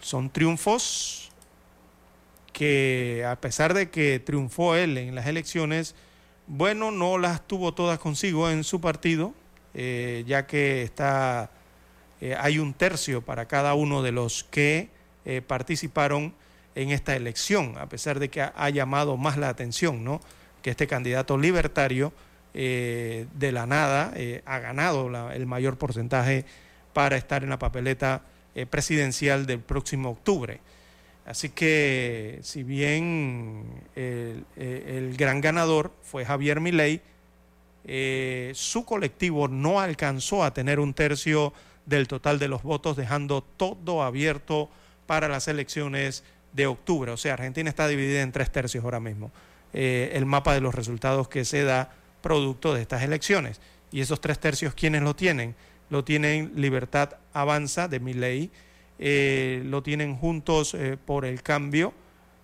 son triunfos que a pesar de que triunfó él en las elecciones, bueno, no las tuvo todas consigo en su partido, eh, ya que está, hay un tercio para cada uno de los que participaron en esta elección, a pesar de que ha, llamado más la atención, ¿no? Que este candidato libertario eh, de la nada eh, ha ganado el mayor porcentaje para estar en la papeleta eh, presidencial del próximo octubre. Así que si bien el, gran ganador fue Javier Milei, su colectivo no alcanzó a tener un tercio del total de los votos, dejando todo abierto para las elecciones de octubre. O sea, Argentina está dividida en tres tercios ahora mismo. Eh, el mapa de los resultados que se da producto de estas elecciones. Y esos tres tercios, ¿quiénes lo tienen? Lo tienen Libertad Avanza de mi ley, eh, lo tienen Juntos eh, por el Cambio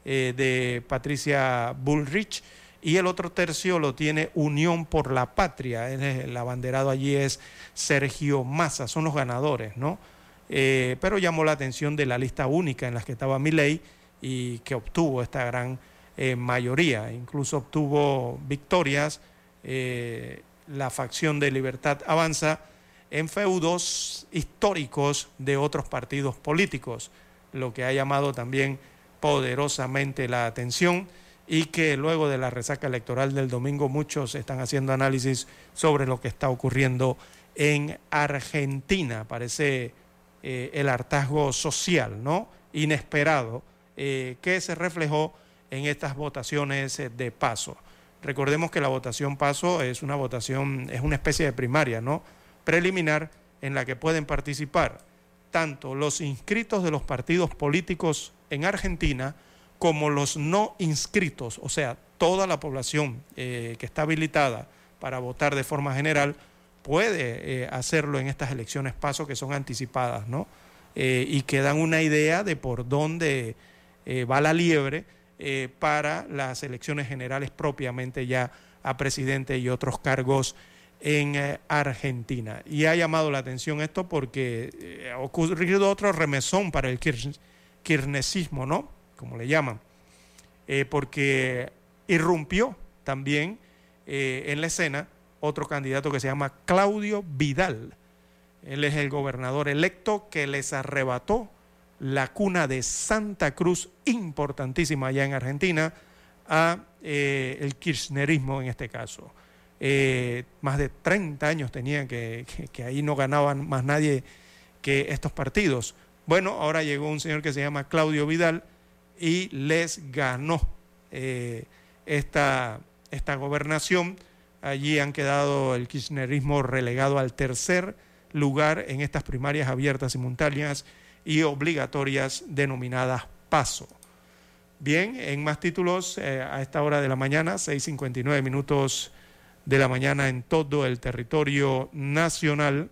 de Patricia Bullrich y el otro tercio lo tiene Unión por la Patria. El abanderado allí es Sergio Massa, son los ganadores, ¿no? pero llamó la atención de la lista única en la que estaba mi ley y que obtuvo esta gran eh, mayoría. Incluso obtuvo victorias eh, la facción de Libertad Avanza en feudos históricos de otros partidos políticos, lo que ha llamado también poderosamente la atención y que luego de la resaca electoral del domingo muchos están haciendo análisis sobre lo que está ocurriendo en Argentina. Parece eh, el hartazgo social, ¿no? Inesperado, eh, que se reflejó en estas votaciones eh, de paso. Recordemos que la votación paso es una votación, es una especie de primaria, ¿no? Preliminar en la que pueden participar tanto los inscritos de los partidos políticos en Argentina como los no inscritos, o sea, toda la población eh, que está habilitada para votar de forma general puede eh, hacerlo en estas elecciones paso que son anticipadas, ¿no? Y que dan una idea de por dónde va la liebre para las elecciones generales propiamente ya a presidente y otros cargos en Argentina. Y ha llamado la atención esto porque ha ocurrido otro remesón para el kirchnerismo, ¿no? como le llaman, eh, porque irrumpió también eh, en la escena otro candidato que se llama Claudio Vidal. Él es el gobernador electo que les arrebató la cuna de Santa Cruz, importantísima allá en Argentina, a eh, el kirchnerismo en este caso. más de 30 años tenían que, que ahí no ganaban más nadie que estos partidos. Bueno, ahora llegó un señor que se llama Claudio Vidal, y les ganó eh, esta, esta gobernación. Allí han quedado el kirchnerismo relegado al tercer lugar en estas primarias abiertas, simultáneas y obligatorias denominadas PASO. Bien, en más títulos, eh, a esta hora de la mañana, 6.59 minutos de la mañana en todo el territorio nacional.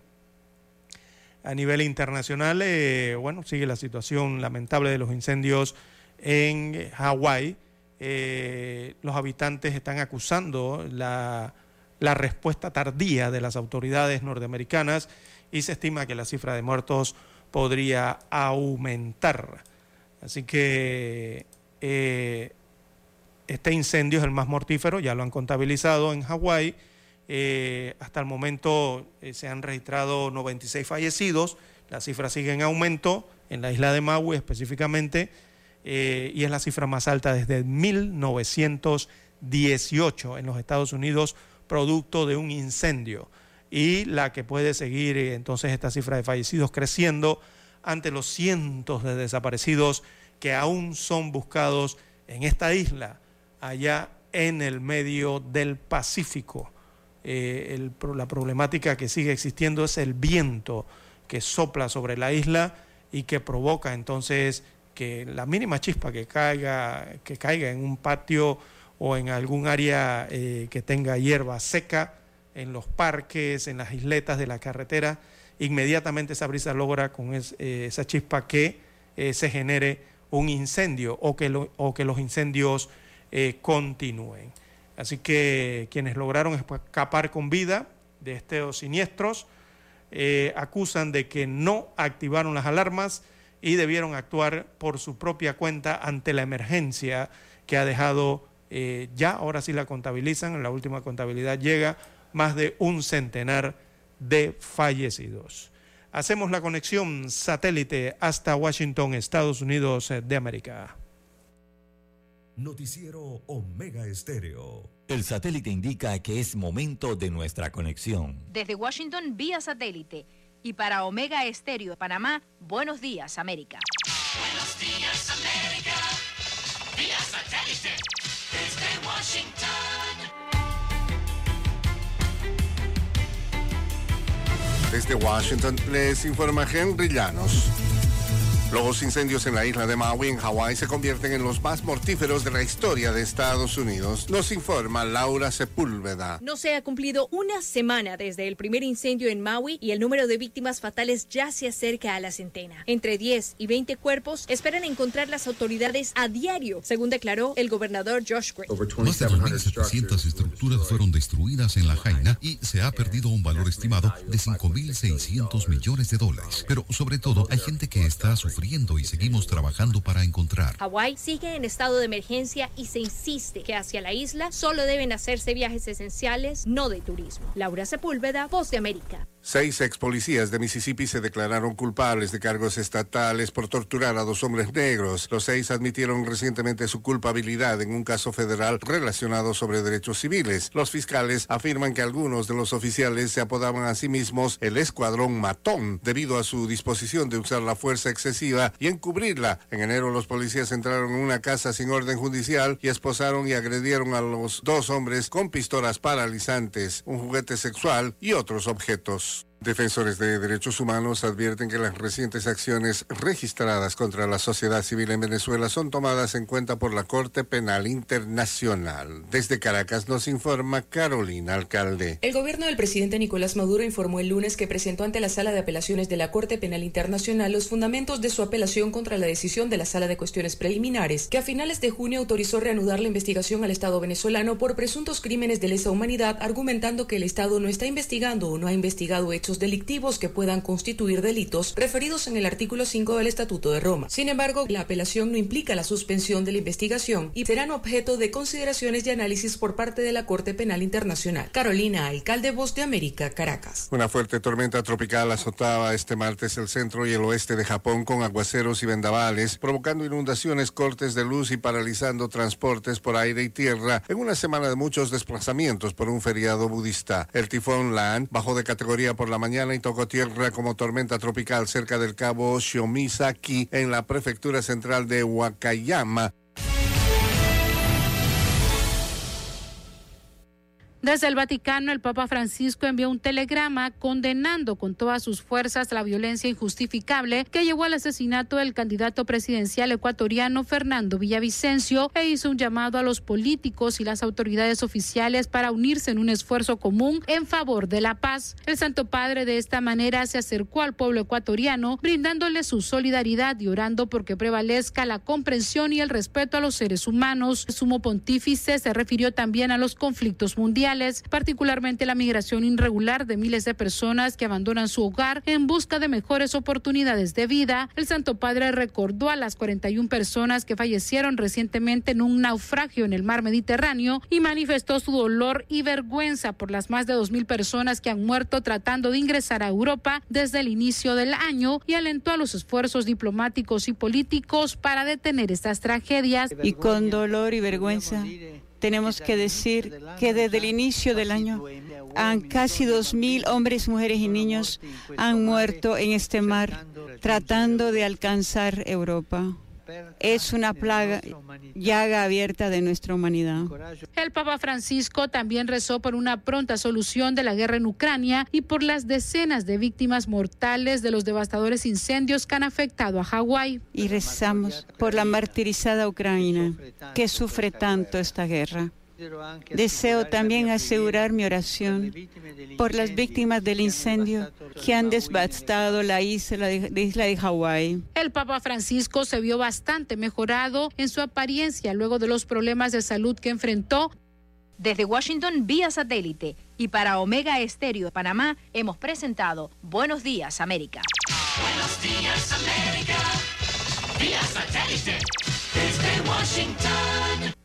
A nivel internacional, eh, bueno, sigue la situación lamentable de los incendios en Hawái. Eh, los habitantes están acusando la, respuesta tardía de las autoridades norteamericanas y se estima que la cifra de muertos podría aumentar. Así que eh, este incendio es el más mortífero, ya lo han contabilizado en Hawái. Eh, hasta el momento se han registrado 96 fallecidos, la cifra sigue en aumento en la isla de Maui específicamente eh, y es la cifra más alta desde 1918 en los Estados Unidos, producto de un incendio. Y la que puede seguir eh, entonces esta cifra de fallecidos creciendo ante los cientos de desaparecidos que aún son buscados en esta isla, allá en el medio del Pacífico. Eh, la problemática que sigue existiendo es el viento que sopla sobre la isla y que provoca entonces que la mínima chispa que caiga, que caiga en un patio o en algún área eh, que tenga hierba seca, en los parques, en las isletas de la carretera, inmediatamente esa brisa logra con eh, esa chispa que eh, se genere un incendio o que, los incendios continúen. Así que quienes lograron escapar con vida de estos siniestros acusan de que no activaron las alarmas, y debieron actuar por su propia cuenta ante la emergencia que ha dejado, eh, ya ahora sí la contabilizan, la última contabilidad llega más de un centenar de fallecidos. Hacemos la conexión satélite hasta Washington, Estados Unidos de América. Noticiero Omega Estéreo. El satélite indica que es momento de nuestra conexión. Desde Washington, vía satélite y para Omega Estéreo de Panamá, buenos días, América. Buenos días, América. Vía satélite desde Washington. Desde Washington les informa Henry Llanos. Los incendios en la isla de Maui, en Hawái, se convierten en los más mortíferos de la historia de Estados Unidos, nos informa Laura Sepúlveda. No se ha cumplido una semana desde el primer incendio en Maui y el número de víctimas fatales ya se acerca a la centena. Entre 10 y 20 cuerpos esperan encontrar las autoridades a diario, según declaró el gobernador Josh Gray. Más de 2.700 estructuras fueron destruidas en la Jaina y se ha perdido un valor estimado de 5.600 millones de dólares. Pero sobre todo hay gente que está sufriendo y seguimos trabajando para encontrar. Hawái sigue en estado de emergencia y se insiste que hacia la isla solo deben hacerse viajes esenciales, no de turismo. Laura Sepúlveda, Voz de América. Seis ex policías de Mississippi se declararon culpables de cargos estatales por torturar a dos hombres negros. Los seis admitieron recientemente su culpabilidad en un caso federal relacionado sobre derechos civiles. Los fiscales afirman que algunos de los oficiales se apodaban a sí mismos el escuadrón matón debido a su disposición de usar la fuerza excesiva y encubrirla. En enero los policías entraron en una casa sin orden judicial y esposaron y agredieron a los dos hombres con pistolas paralizantes, un juguete sexual y otros objetos. Adiós. Defensores de derechos humanos advierten que las recientes acciones registradas contra la sociedad civil en Venezuela son tomadas en cuenta por la Corte Penal Internacional. Desde Caracas nos informa Carolina Alcalde. El gobierno del presidente Nicolás Maduro informó el lunes que presentó ante la Sala de Apelaciones de la Corte Penal Internacional los fundamentos de su apelación contra la decisión de la Sala de Cuestiones Preliminares, que a finales de junio autorizó reanudar la investigación al Estado venezolano por presuntos crímenes de lesa humanidad, argumentando que el Estado no está investigando o no ha investigado hechos delictivos que puedan constituir delitos referidos en el artículo 5 del Estatuto de Roma. Sin embargo, la apelación no implica la suspensión de la investigación y serán objeto de consideraciones y análisis por parte de la Corte Penal Internacional. Carolina, alcalde Voz de América, Caracas. Una fuerte tormenta tropical azotaba este martes el centro y el oeste de Japón con aguaceros y vendavales, provocando inundaciones, cortes de luz y paralizando transportes por aire y tierra en una semana de muchos desplazamientos por un feriado budista. El tifón Lan bajó de categoría por la mañana y tocó tierra como tormenta tropical cerca del cabo Shiomisaki en la prefectura central de Wakayama. Desde el Vaticano, el Papa Francisco envió un telegrama condenando con todas sus fuerzas la violencia injustificable que llevó al asesinato del candidato presidencial ecuatoriano Fernando Villavicencio e hizo un llamado a los políticos y las autoridades oficiales para unirse en un esfuerzo común en favor de la paz. El Santo Padre de esta manera se acercó al pueblo ecuatoriano brindándole su solidaridad y orando porque prevalezca la comprensión y el respeto a los seres humanos. El sumo pontífice se refirió también a los conflictos mundiales particularmente la migración irregular de miles de personas que abandonan su hogar en busca de mejores oportunidades de vida. El Santo Padre recordó a las 41 personas que fallecieron recientemente en un naufragio en el mar Mediterráneo y manifestó su dolor y vergüenza por las más de 2.000 personas que han muerto tratando de ingresar a Europa desde el inicio del año y alentó a los esfuerzos diplomáticos y políticos para detener estas tragedias. Y con dolor y vergüenza tenemos que decir que desde el inicio del año han casi 2.000 hombres, mujeres y niños han muerto en este mar tratando de alcanzar Europa. Es una plaga, llaga abierta de nuestra humanidad. El Papa Francisco también rezó por una pronta solución de la guerra en Ucrania y por las decenas de víctimas mortales de los devastadores incendios que han afectado a Hawái. Y rezamos por la martirizada Ucrania que sufre tanto esta guerra. Deseo también asegurar mi oración por las víctimas del incendio que han devastado la isla de, de isla de Hawái. El Papa Francisco se vio bastante mejorado en su apariencia luego de los problemas de salud que enfrentó. Desde Washington vía satélite y para Omega Estéreo de Panamá hemos presentado Buenos Días América. Buenos días, América. Vía satélite. Desde Washington.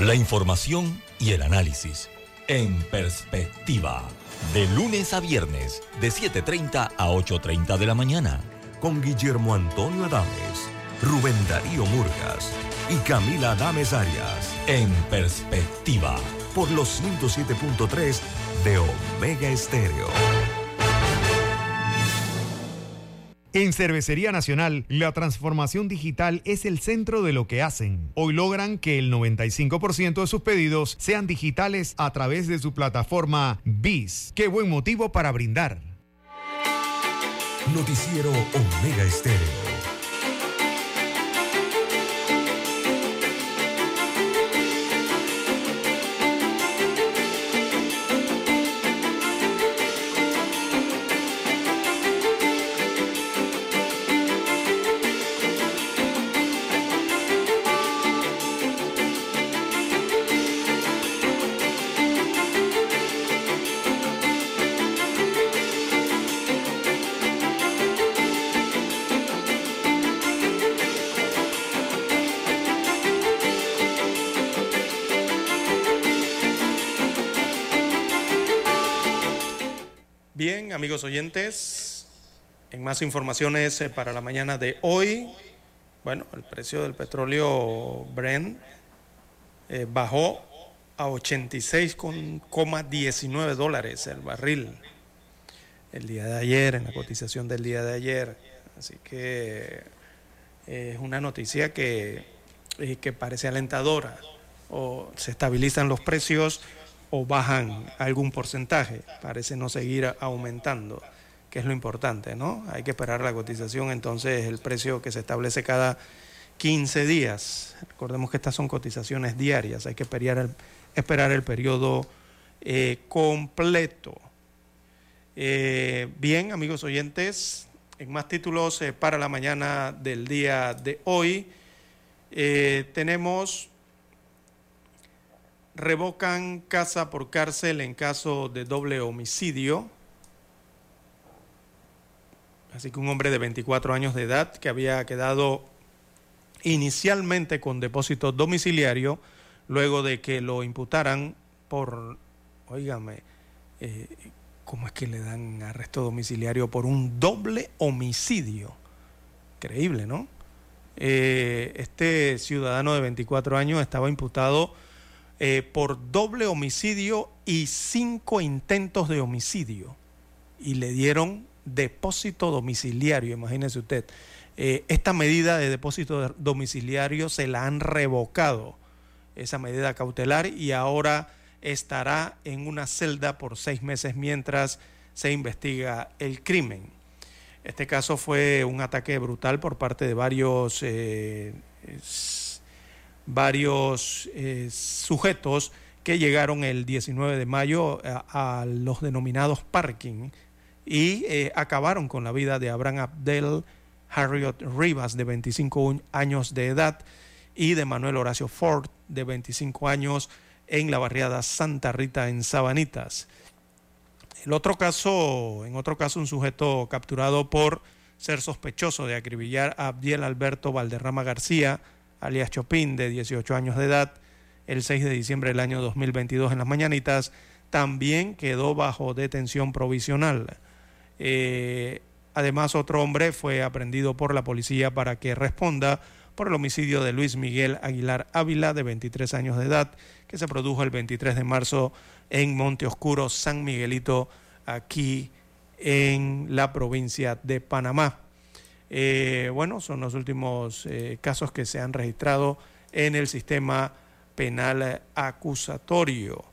La información y el análisis en perspectiva. De lunes a viernes, de 7.30 a 8.30 de la mañana. Con Guillermo Antonio Adames, Rubén Darío Murgas y Camila Adames Arias. En perspectiva. Por los 107.3 de Omega Estéreo. En Cervecería Nacional, la transformación digital es el centro de lo que hacen. Hoy logran que el 95% de sus pedidos sean digitales a través de su plataforma BIS. Qué buen motivo para brindar. Noticiero Omega Estéreo. En más informaciones eh, para la mañana de hoy, bueno, el precio del petróleo Brent eh, bajó a 86,19 dólares el barril el día de ayer, en la cotización del día de ayer. Así que eh, es una noticia que, que parece alentadora. O se estabilizan los precios o bajan algún porcentaje. Parece no seguir aumentando, que es lo importante, ¿no? Hay que esperar la cotización, entonces el precio que se establece cada 15 días. Recordemos que estas son cotizaciones diarias, hay que esperar el, esperar el periodo eh, completo. Eh, bien, amigos oyentes, en más títulos eh, para la mañana del día de hoy, tenemos, revocan casa por cárcel en caso de doble homicidio. Así que un hombre de 24 años de edad que había quedado inicialmente con depósito domiciliario, luego de que lo imputaran por, oígame, eh, ¿cómo es que le dan arresto domiciliario por un doble homicidio? Increíble, ¿no? Eh, este ciudadano de 24 años estaba imputado eh, por doble homicidio y cinco intentos de homicidio y le dieron depósito domiciliario, imagínese usted. Eh, esta medida de depósito de- domiciliario se la han revocado, esa medida cautelar, y ahora estará en una celda por seis meses mientras se investiga el crimen. Este caso fue un ataque brutal por parte de varios, eh, varios eh, sujetos que llegaron el 19 de mayo a los denominados parking y eh, acabaron con la vida de Abraham Abdel Harriot Rivas, de 25 años de edad, y de Manuel Horacio Ford, de 25 años, en la barriada Santa Rita, en Sabanitas. El otro caso, en otro caso, un sujeto capturado por ser sospechoso de acribillar a Abdiel Alberto Valderrama García, alias Chopin, de 18 años de edad, el 6 de diciembre del año 2022 en las mañanitas, también quedó bajo detención provisional. Eh, además, otro hombre fue aprendido por la policía para que responda por el homicidio de Luis Miguel Aguilar Ávila, de 23 años de edad, que se produjo el 23 de marzo en Monte Oscuro, San Miguelito, aquí en la provincia de Panamá. Eh, bueno, son los últimos eh, casos que se han registrado en el sistema penal acusatorio.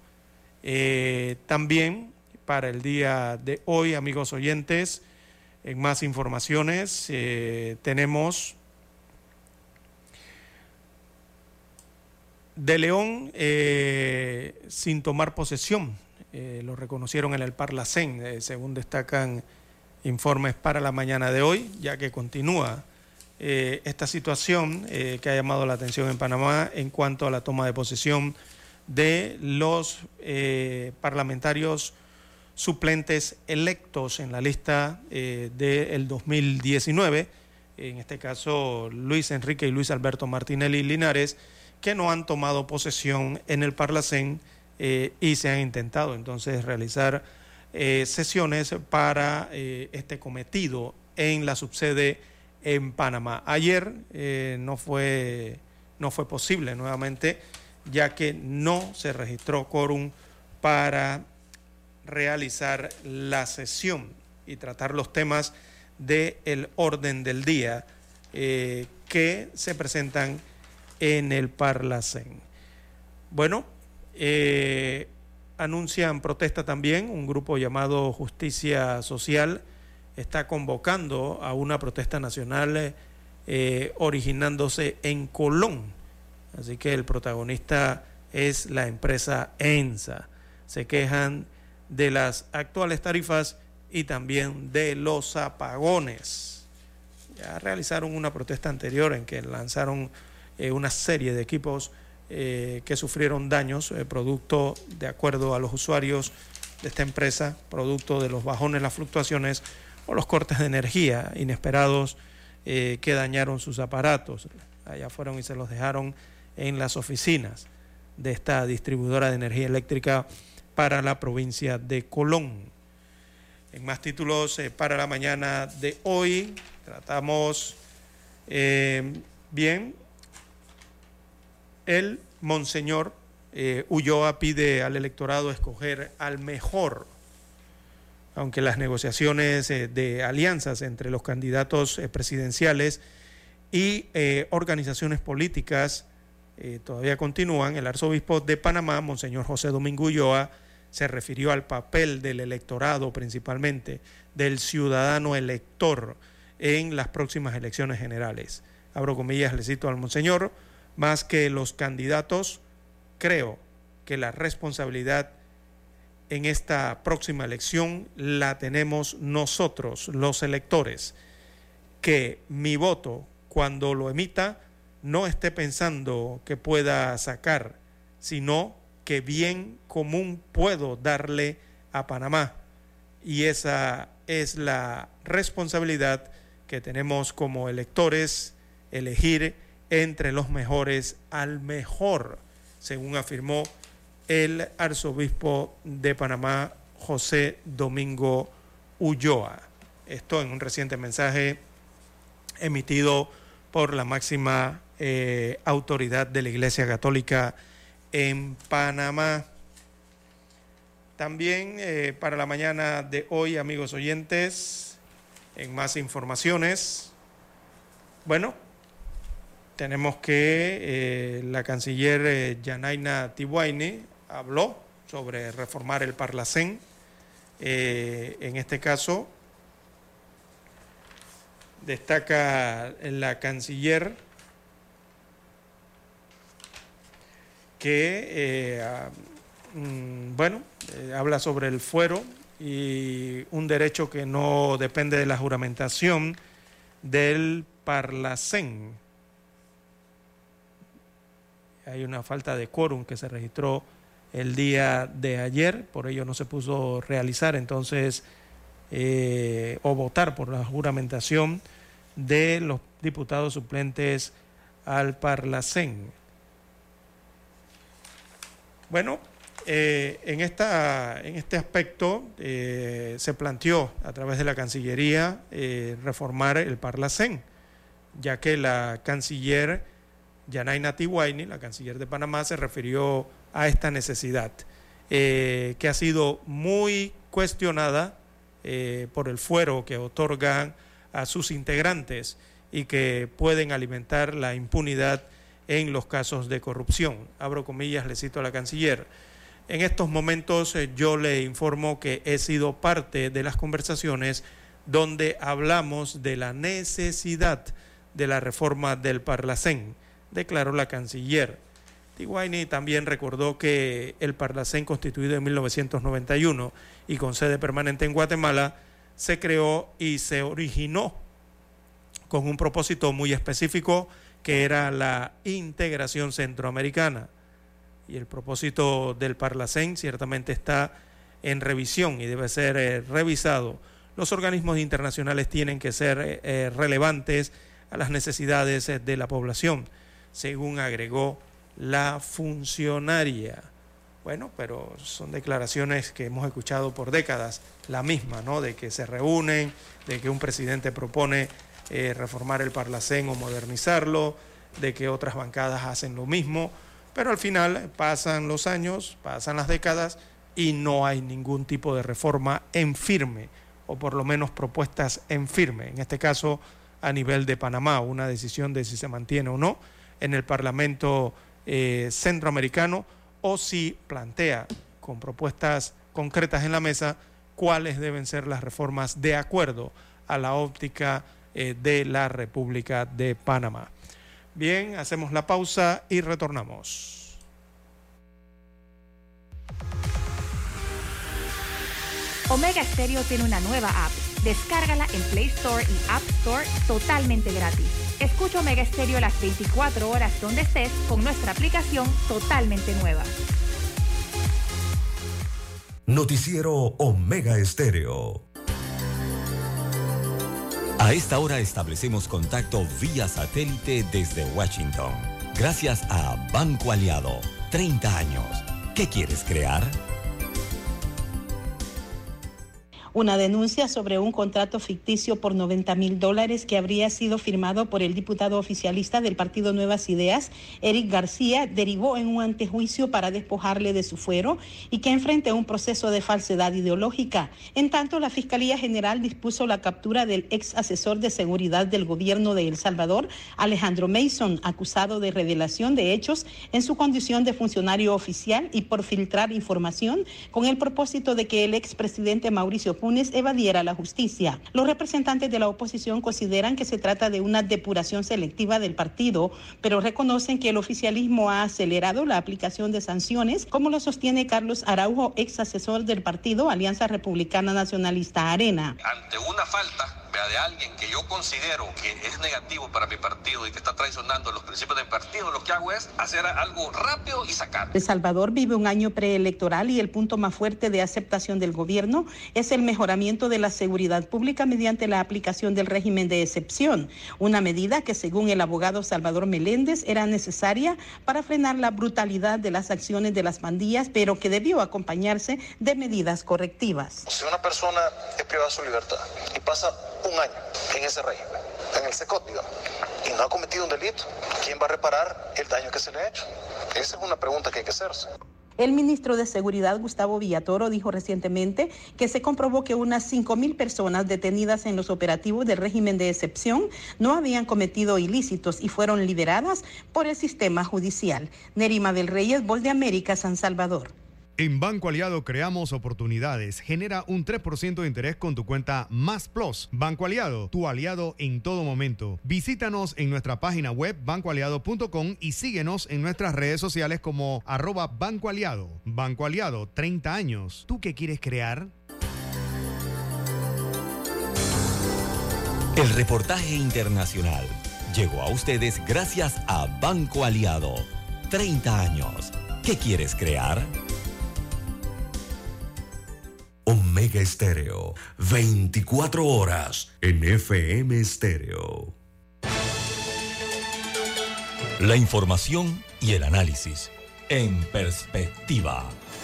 También para el día de hoy, amigos oyentes, en más informaciones eh, tenemos de León eh, sin tomar posesión. Eh, lo reconocieron en el Parlacén, según destacan informes para la mañana de hoy, ya que continúa esta situación que ha llamado la atención en Panamá en cuanto a la toma de posesión de los parlamentarios suplentes electos en la lista eh, del 2019, en este caso Luis Enrique y Luis Alberto Martinelli Linares, que no han tomado posesión en el Parlacén eh, y se han intentado entonces realizar eh, sesiones para este cometido en la subsede en Panamá. Ayer no, fue, no fue posible nuevamente, ya que no se registró quórum para realizar la sesión y tratar los temas del orden del día eh, que se presentan en el Parlacén. Bueno, eh, anuncian protesta también, un grupo llamado Justicia Social está convocando a una protesta nacional eh, originándose en Colón. Así que el protagonista es la empresa ENSA. Se quejan de las actuales tarifas y también de los apagones. Ya realizaron una protesta anterior en que lanzaron eh, una serie de equipos eh, que sufrieron daños, eh, producto, de acuerdo a los usuarios de esta empresa, producto de los bajones, las fluctuaciones o los cortes de energía inesperados que dañaron sus aparatos. Allá fueron y se los dejaron en las oficinas de esta distribuidora de energía eléctrica para la provincia de Colón. En más títulos eh, para la mañana de hoy, tratamos eh, bien. El Monseñor eh, Ulloa pide al electorado escoger al mejor, aunque las negociaciones eh, de alianzas entre los candidatos presidenciales y organizaciones políticas todavía continúan. El arzobispo de Panamá, Monseñor José Domingo Ulloa, se refirió al papel del electorado principalmente, del ciudadano elector en las próximas elecciones generales. Abro comillas, le cito al Monseñor, más que los candidatos, creo que la responsabilidad en esta próxima elección la tenemos nosotros, los electores, que mi voto, cuando lo emita, no esté pensando que pueda sacar, sino que bien común puedo darle a Panamá. Y esa es la responsabilidad que tenemos como electores, elegir entre los mejores al mejor, según afirmó el arzobispo de Panamá, José Domingo Ulloa. Esto en un reciente mensaje emitido por la máxima eh, autoridad de la Iglesia Católica en Panamá. También eh, para la mañana de hoy, amigos oyentes, en más informaciones, bueno, tenemos que eh, la canciller eh, Yanaina Tiwaine habló sobre reformar el Parlacén. Eh, en este caso, destaca la canciller que, eh, ah, mm, bueno, eh, habla sobre el fuero y un derecho que no depende de la juramentación del Parlacén. Hay una falta de quórum que se registró el día de ayer, por ello no se puso realizar entonces eh, o votar por la juramentación de los diputados suplentes al Parlacén. Bueno, eh, en, esta, en este aspecto eh, se planteó a través de la Cancillería eh, reformar el Parlacén, ya que la canciller Yanaina Tiwaini, la canciller de Panamá, se refirió a esta necesidad, que ha sido muy cuestionada por el fuero que otorgan a sus integrantes y que pueden alimentar la impunidad en los casos de corrupción. Abro comillas, le cito a la canciller. En estos momentos eh, yo le informo que he sido parte de las conversaciones donde hablamos de la necesidad de la reforma del Parlacén, declaró la canciller. Tiguaini también recordó que el Parlacén, constituido en 1991 y con sede permanente en Guatemala, se creó y se originó con un propósito muy específico que era la integración centroamericana. Y el propósito del Parlacén ciertamente está en revisión y debe ser eh, revisado. Los organismos internacionales tienen que ser eh, eh, relevantes a las necesidades de la población, según agregó la funcionaria. Bueno, pero son declaraciones que hemos escuchado por décadas, la misma, ¿no? De que se reúnen, de que un presidente propone eh, reformar el Parlacén o modernizarlo, de que otras bancadas hacen lo mismo, pero al final pasan los años, pasan las décadas y no hay ningún tipo de reforma en firme, o por lo menos propuestas en firme, en este caso a nivel de Panamá, una decisión de si se mantiene o no en el Parlamento eh, centroamericano o si plantea con propuestas concretas en la mesa cuáles deben ser las reformas de acuerdo a la óptica eh, de la República de Panamá. Bien, hacemos la pausa y retornamos. Omega Stereo tiene una nueva app. Descárgala en Play Store y App Store totalmente gratis. Escucha Omega Stereo las 24 horas donde estés con nuestra aplicación totalmente nueva. Noticiero Omega Estéreo. A esta hora establecemos contacto vía satélite desde Washington. Gracias a Banco Aliado. 30 años. ¿Qué quieres crear? Una denuncia sobre un contrato ficticio por 90 mil dólares que habría sido firmado por el diputado oficialista del Partido Nuevas Ideas, Eric García, derivó en un antejuicio para despojarle de su fuero y que enfrente un proceso de falsedad ideológica. En tanto, la Fiscalía General dispuso la captura del ex asesor de seguridad del gobierno de El Salvador, Alejandro Mason, acusado de revelación de hechos en su condición de funcionario oficial y por filtrar información con el propósito de que el expresidente Mauricio Funes evadiera la justicia. Los representantes de la oposición consideran que se trata de una depuración selectiva del partido, pero reconocen que el oficialismo ha acelerado la aplicación de sanciones, como lo sostiene Carlos Araujo, ex asesor del partido Alianza Republicana Nacionalista Arena. ante una falta de alguien que yo considero que es negativo para mi partido y que está traicionando los principios del partido, lo que hago es hacer algo rápido y sacar. El Salvador vive un año preelectoral y el punto más fuerte de aceptación del gobierno es el mejoramiento de la seguridad pública mediante la aplicación del régimen de excepción, una medida que según el abogado Salvador Meléndez era necesaria para frenar la brutalidad de las acciones de las pandillas, pero que debió acompañarse de medidas correctivas. Si una persona es privada de su libertad y pasa un año en ese régimen, en el SECOT, digamos, y no ha cometido un delito, ¿quién va a reparar el daño que se le ha hecho? Esa es una pregunta que hay que hacerse. El ministro de Seguridad, Gustavo Villatoro, dijo recientemente que se comprobó que unas 5.000 personas detenidas en los operativos del régimen de excepción no habían cometido ilícitos y fueron liberadas por el sistema judicial. Nerima del Reyes, Voz de América, San Salvador. En Banco Aliado creamos oportunidades. Genera un 3% de interés con tu cuenta Más Plus. Banco Aliado, tu aliado en todo momento. Visítanos en nuestra página web bancoaliado.com y síguenos en nuestras redes sociales como arroba Banco Aliado. Banco Aliado, 30 años. ¿Tú qué quieres crear? El reportaje internacional llegó a ustedes gracias a Banco Aliado. 30 años. ¿Qué quieres crear? Omega Estéreo, 24 horas en FM Estéreo. La información y el análisis en perspectiva.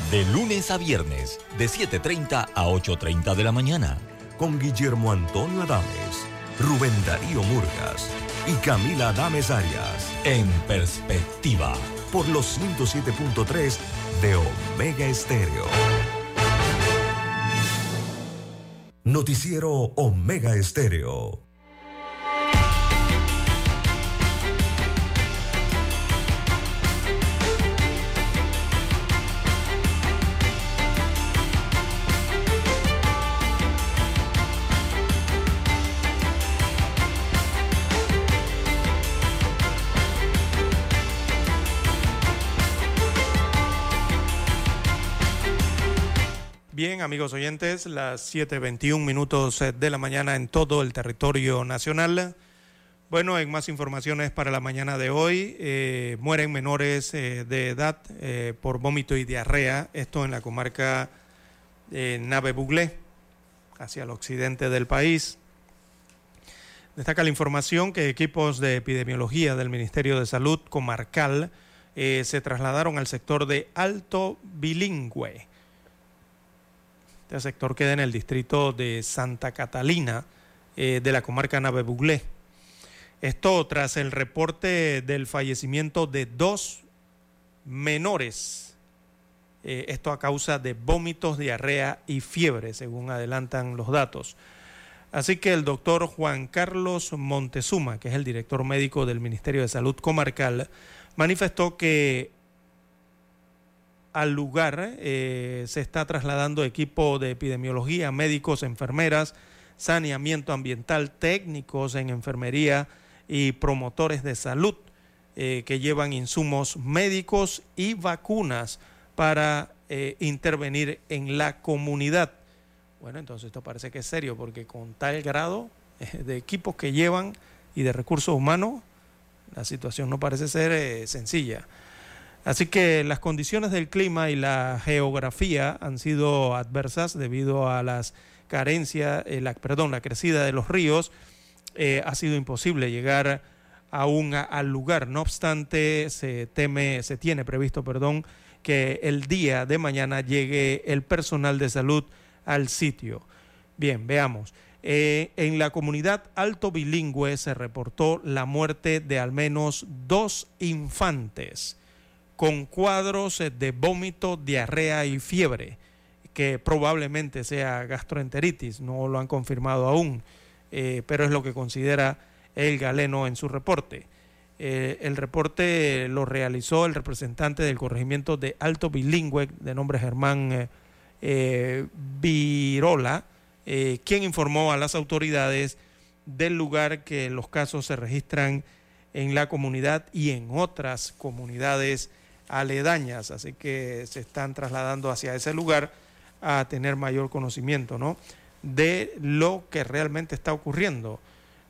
De lunes a viernes, de 7.30 a 8.30 de la mañana. Con Guillermo Antonio Adames, Rubén Darío Murgas y Camila Adames Arias. En perspectiva. Por los 107.3 de Omega Estéreo. Noticiero Omega Estéreo. Amigos oyentes, las 7.21 minutos eh, de la mañana en todo el territorio nacional. Bueno, en más informaciones para la mañana de hoy, eh, mueren menores eh, de edad por vómito y diarrea, esto en la comarca Nave Buglé, hacia el occidente del país. Destaca la información que equipos de epidemiología del Ministerio de Salud comarcal se trasladaron al sector de Alto Bilingüe. Este sector queda en el distrito de Santa Catalina eh, de la comarca Nave Buglé. Esto tras el reporte del fallecimiento de dos menores. Eh, esto a causa de vómitos, diarrea y fiebre, según adelantan los datos. Así que el doctor Juan Carlos Montezuma, que es el director médico del Ministerio de Salud Comarcal, manifestó que al lugar eh, se está trasladando equipo de epidemiología, médicos, enfermeras, saneamiento ambiental, técnicos en enfermería y promotores de salud eh, que llevan insumos médicos y vacunas para eh, intervenir en la comunidad. Bueno, entonces esto parece que es serio porque con tal grado de equipos que llevan y de recursos humanos, la situación no parece ser sencilla. Así que las condiciones del clima y la geografía han sido adversas debido a las carencias, eh, la, perdón, la crecida de los ríos. eh, ha sido imposible llegar aún a- al lugar. No obstante, se teme, se tiene previsto, perdón, que el día de mañana llegue el personal de salud al sitio. Bien, veamos. Eh, en la comunidad alto bilingüe se reportó la muerte de al menos dos infantes con cuadros eh, de vómito, diarrea y fiebre, que probablemente sea gastroenteritis, no lo han confirmado aún, eh, pero es lo que considera el galeno en su reporte. Eh, el reporte lo realizó el representante del corregimiento de Alto Bilingüe, de nombre Germán Virola, quien informó a las autoridades del lugar que los casos se registran en la comunidad y en otras comunidades aledañas, así que se están trasladando hacia ese lugar a tener mayor conocimiento ¿no? de lo que realmente está ocurriendo.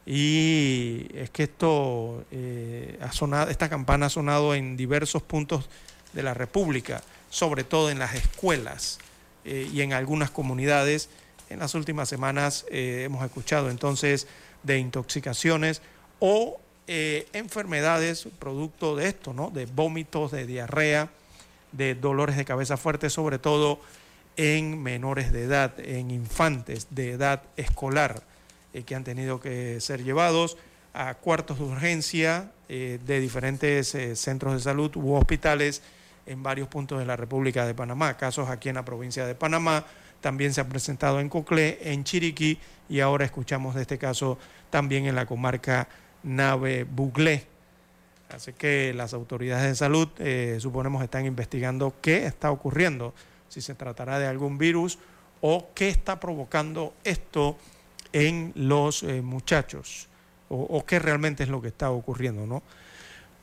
Y es que esto eh, ha sonado, esta campana ha sonado en diversos puntos de la República, sobre todo en las escuelas eh, y en algunas comunidades. En las últimas semanas eh, hemos escuchado entonces de intoxicaciones o eh, enfermedades producto de esto, ¿no? De vómitos, de diarrea, de dolores de cabeza fuertes, sobre todo en menores de edad, en infantes de edad escolar, eh, que han tenido que ser llevados a cuartos de urgencia eh, de diferentes centros de salud u hospitales en varios puntos de la República de Panamá. Casos aquí en la provincia de Panamá, también se ha presentado en Coclé, en Chiriquí y ahora escuchamos de este caso también en la comarca Nave Buglé. Así que las autoridades de salud eh, suponemos están investigando qué está ocurriendo, si se tratará de algún virus o qué está provocando esto en los eh, muchachos o, o qué realmente es lo que está ocurriendo, ¿no?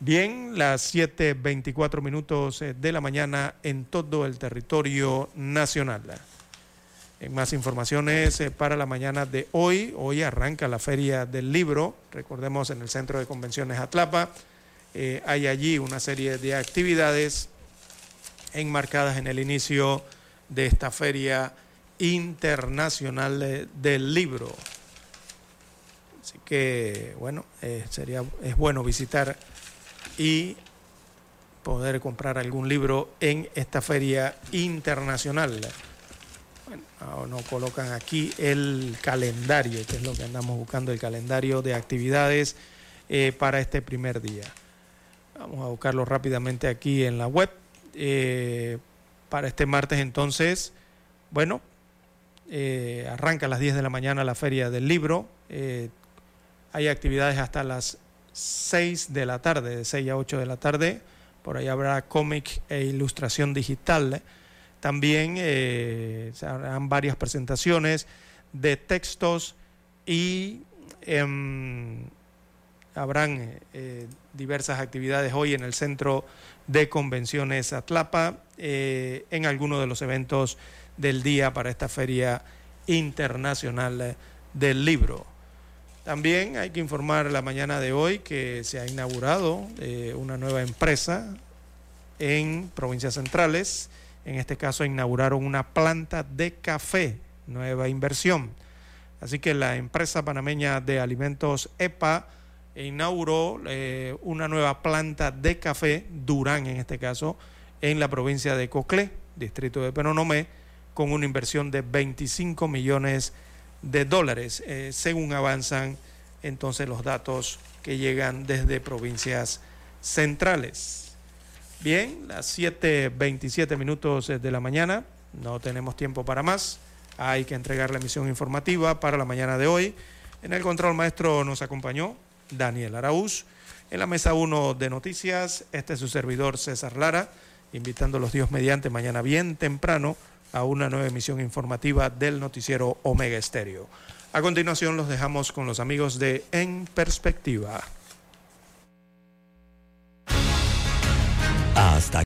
Bien, las 7.24 minutos eh, de la mañana en todo el territorio nacional. En más informaciones eh, para la mañana de hoy, hoy arranca la Feria del Libro, recordemos en el Centro de Convenciones Atlapa, eh, hay allí una serie de actividades enmarcadas en el inicio de esta Feria Internacional eh, del Libro. Así que, bueno, eh, sería, es bueno visitar y poder comprar algún libro en esta feria internacional. Bueno, nos colocan aquí el calendario, que es lo que andamos buscando, el calendario de actividades eh, para este primer día. Vamos a buscarlo rápidamente aquí en la web. Eh, para este martes entonces, bueno, eh, arranca a las 10 de la mañana la feria del libro. Eh, hay actividades hasta las 6 de la tarde, de 6 a 8 de la tarde. Por ahí habrá cómic e ilustración digital. También eh, se harán varias presentaciones de textos y em, habrán eh, diversas actividades hoy en el Centro de Convenciones Atlapa, eh, en algunos de los eventos del día para esta Feria Internacional del Libro. También hay que informar la mañana de hoy que se ha inaugurado eh, una nueva empresa en provincias centrales. En este caso inauguraron una planta de café, nueva inversión. Así que la empresa panameña de alimentos EPA inauguró eh, una nueva planta de café, Durán en este caso, en la provincia de Coclé, distrito de Penonomé, con una inversión de 25 millones de dólares, eh, según avanzan entonces los datos que llegan desde provincias centrales. Bien, las 7.27 minutos eh, de la mañana, no tenemos tiempo para más, hay que entregar la emisión informativa para la mañana de hoy. En el control maestro nos acompañó Daniel Araúz. En la mesa 1 de noticias, este es su servidor César Lara, invitando a los Dios mediante mañana bien temprano a una nueva emisión informativa del noticiero Omega Estéreo. A continuación los dejamos con los amigos de En Perspectiva. Hasta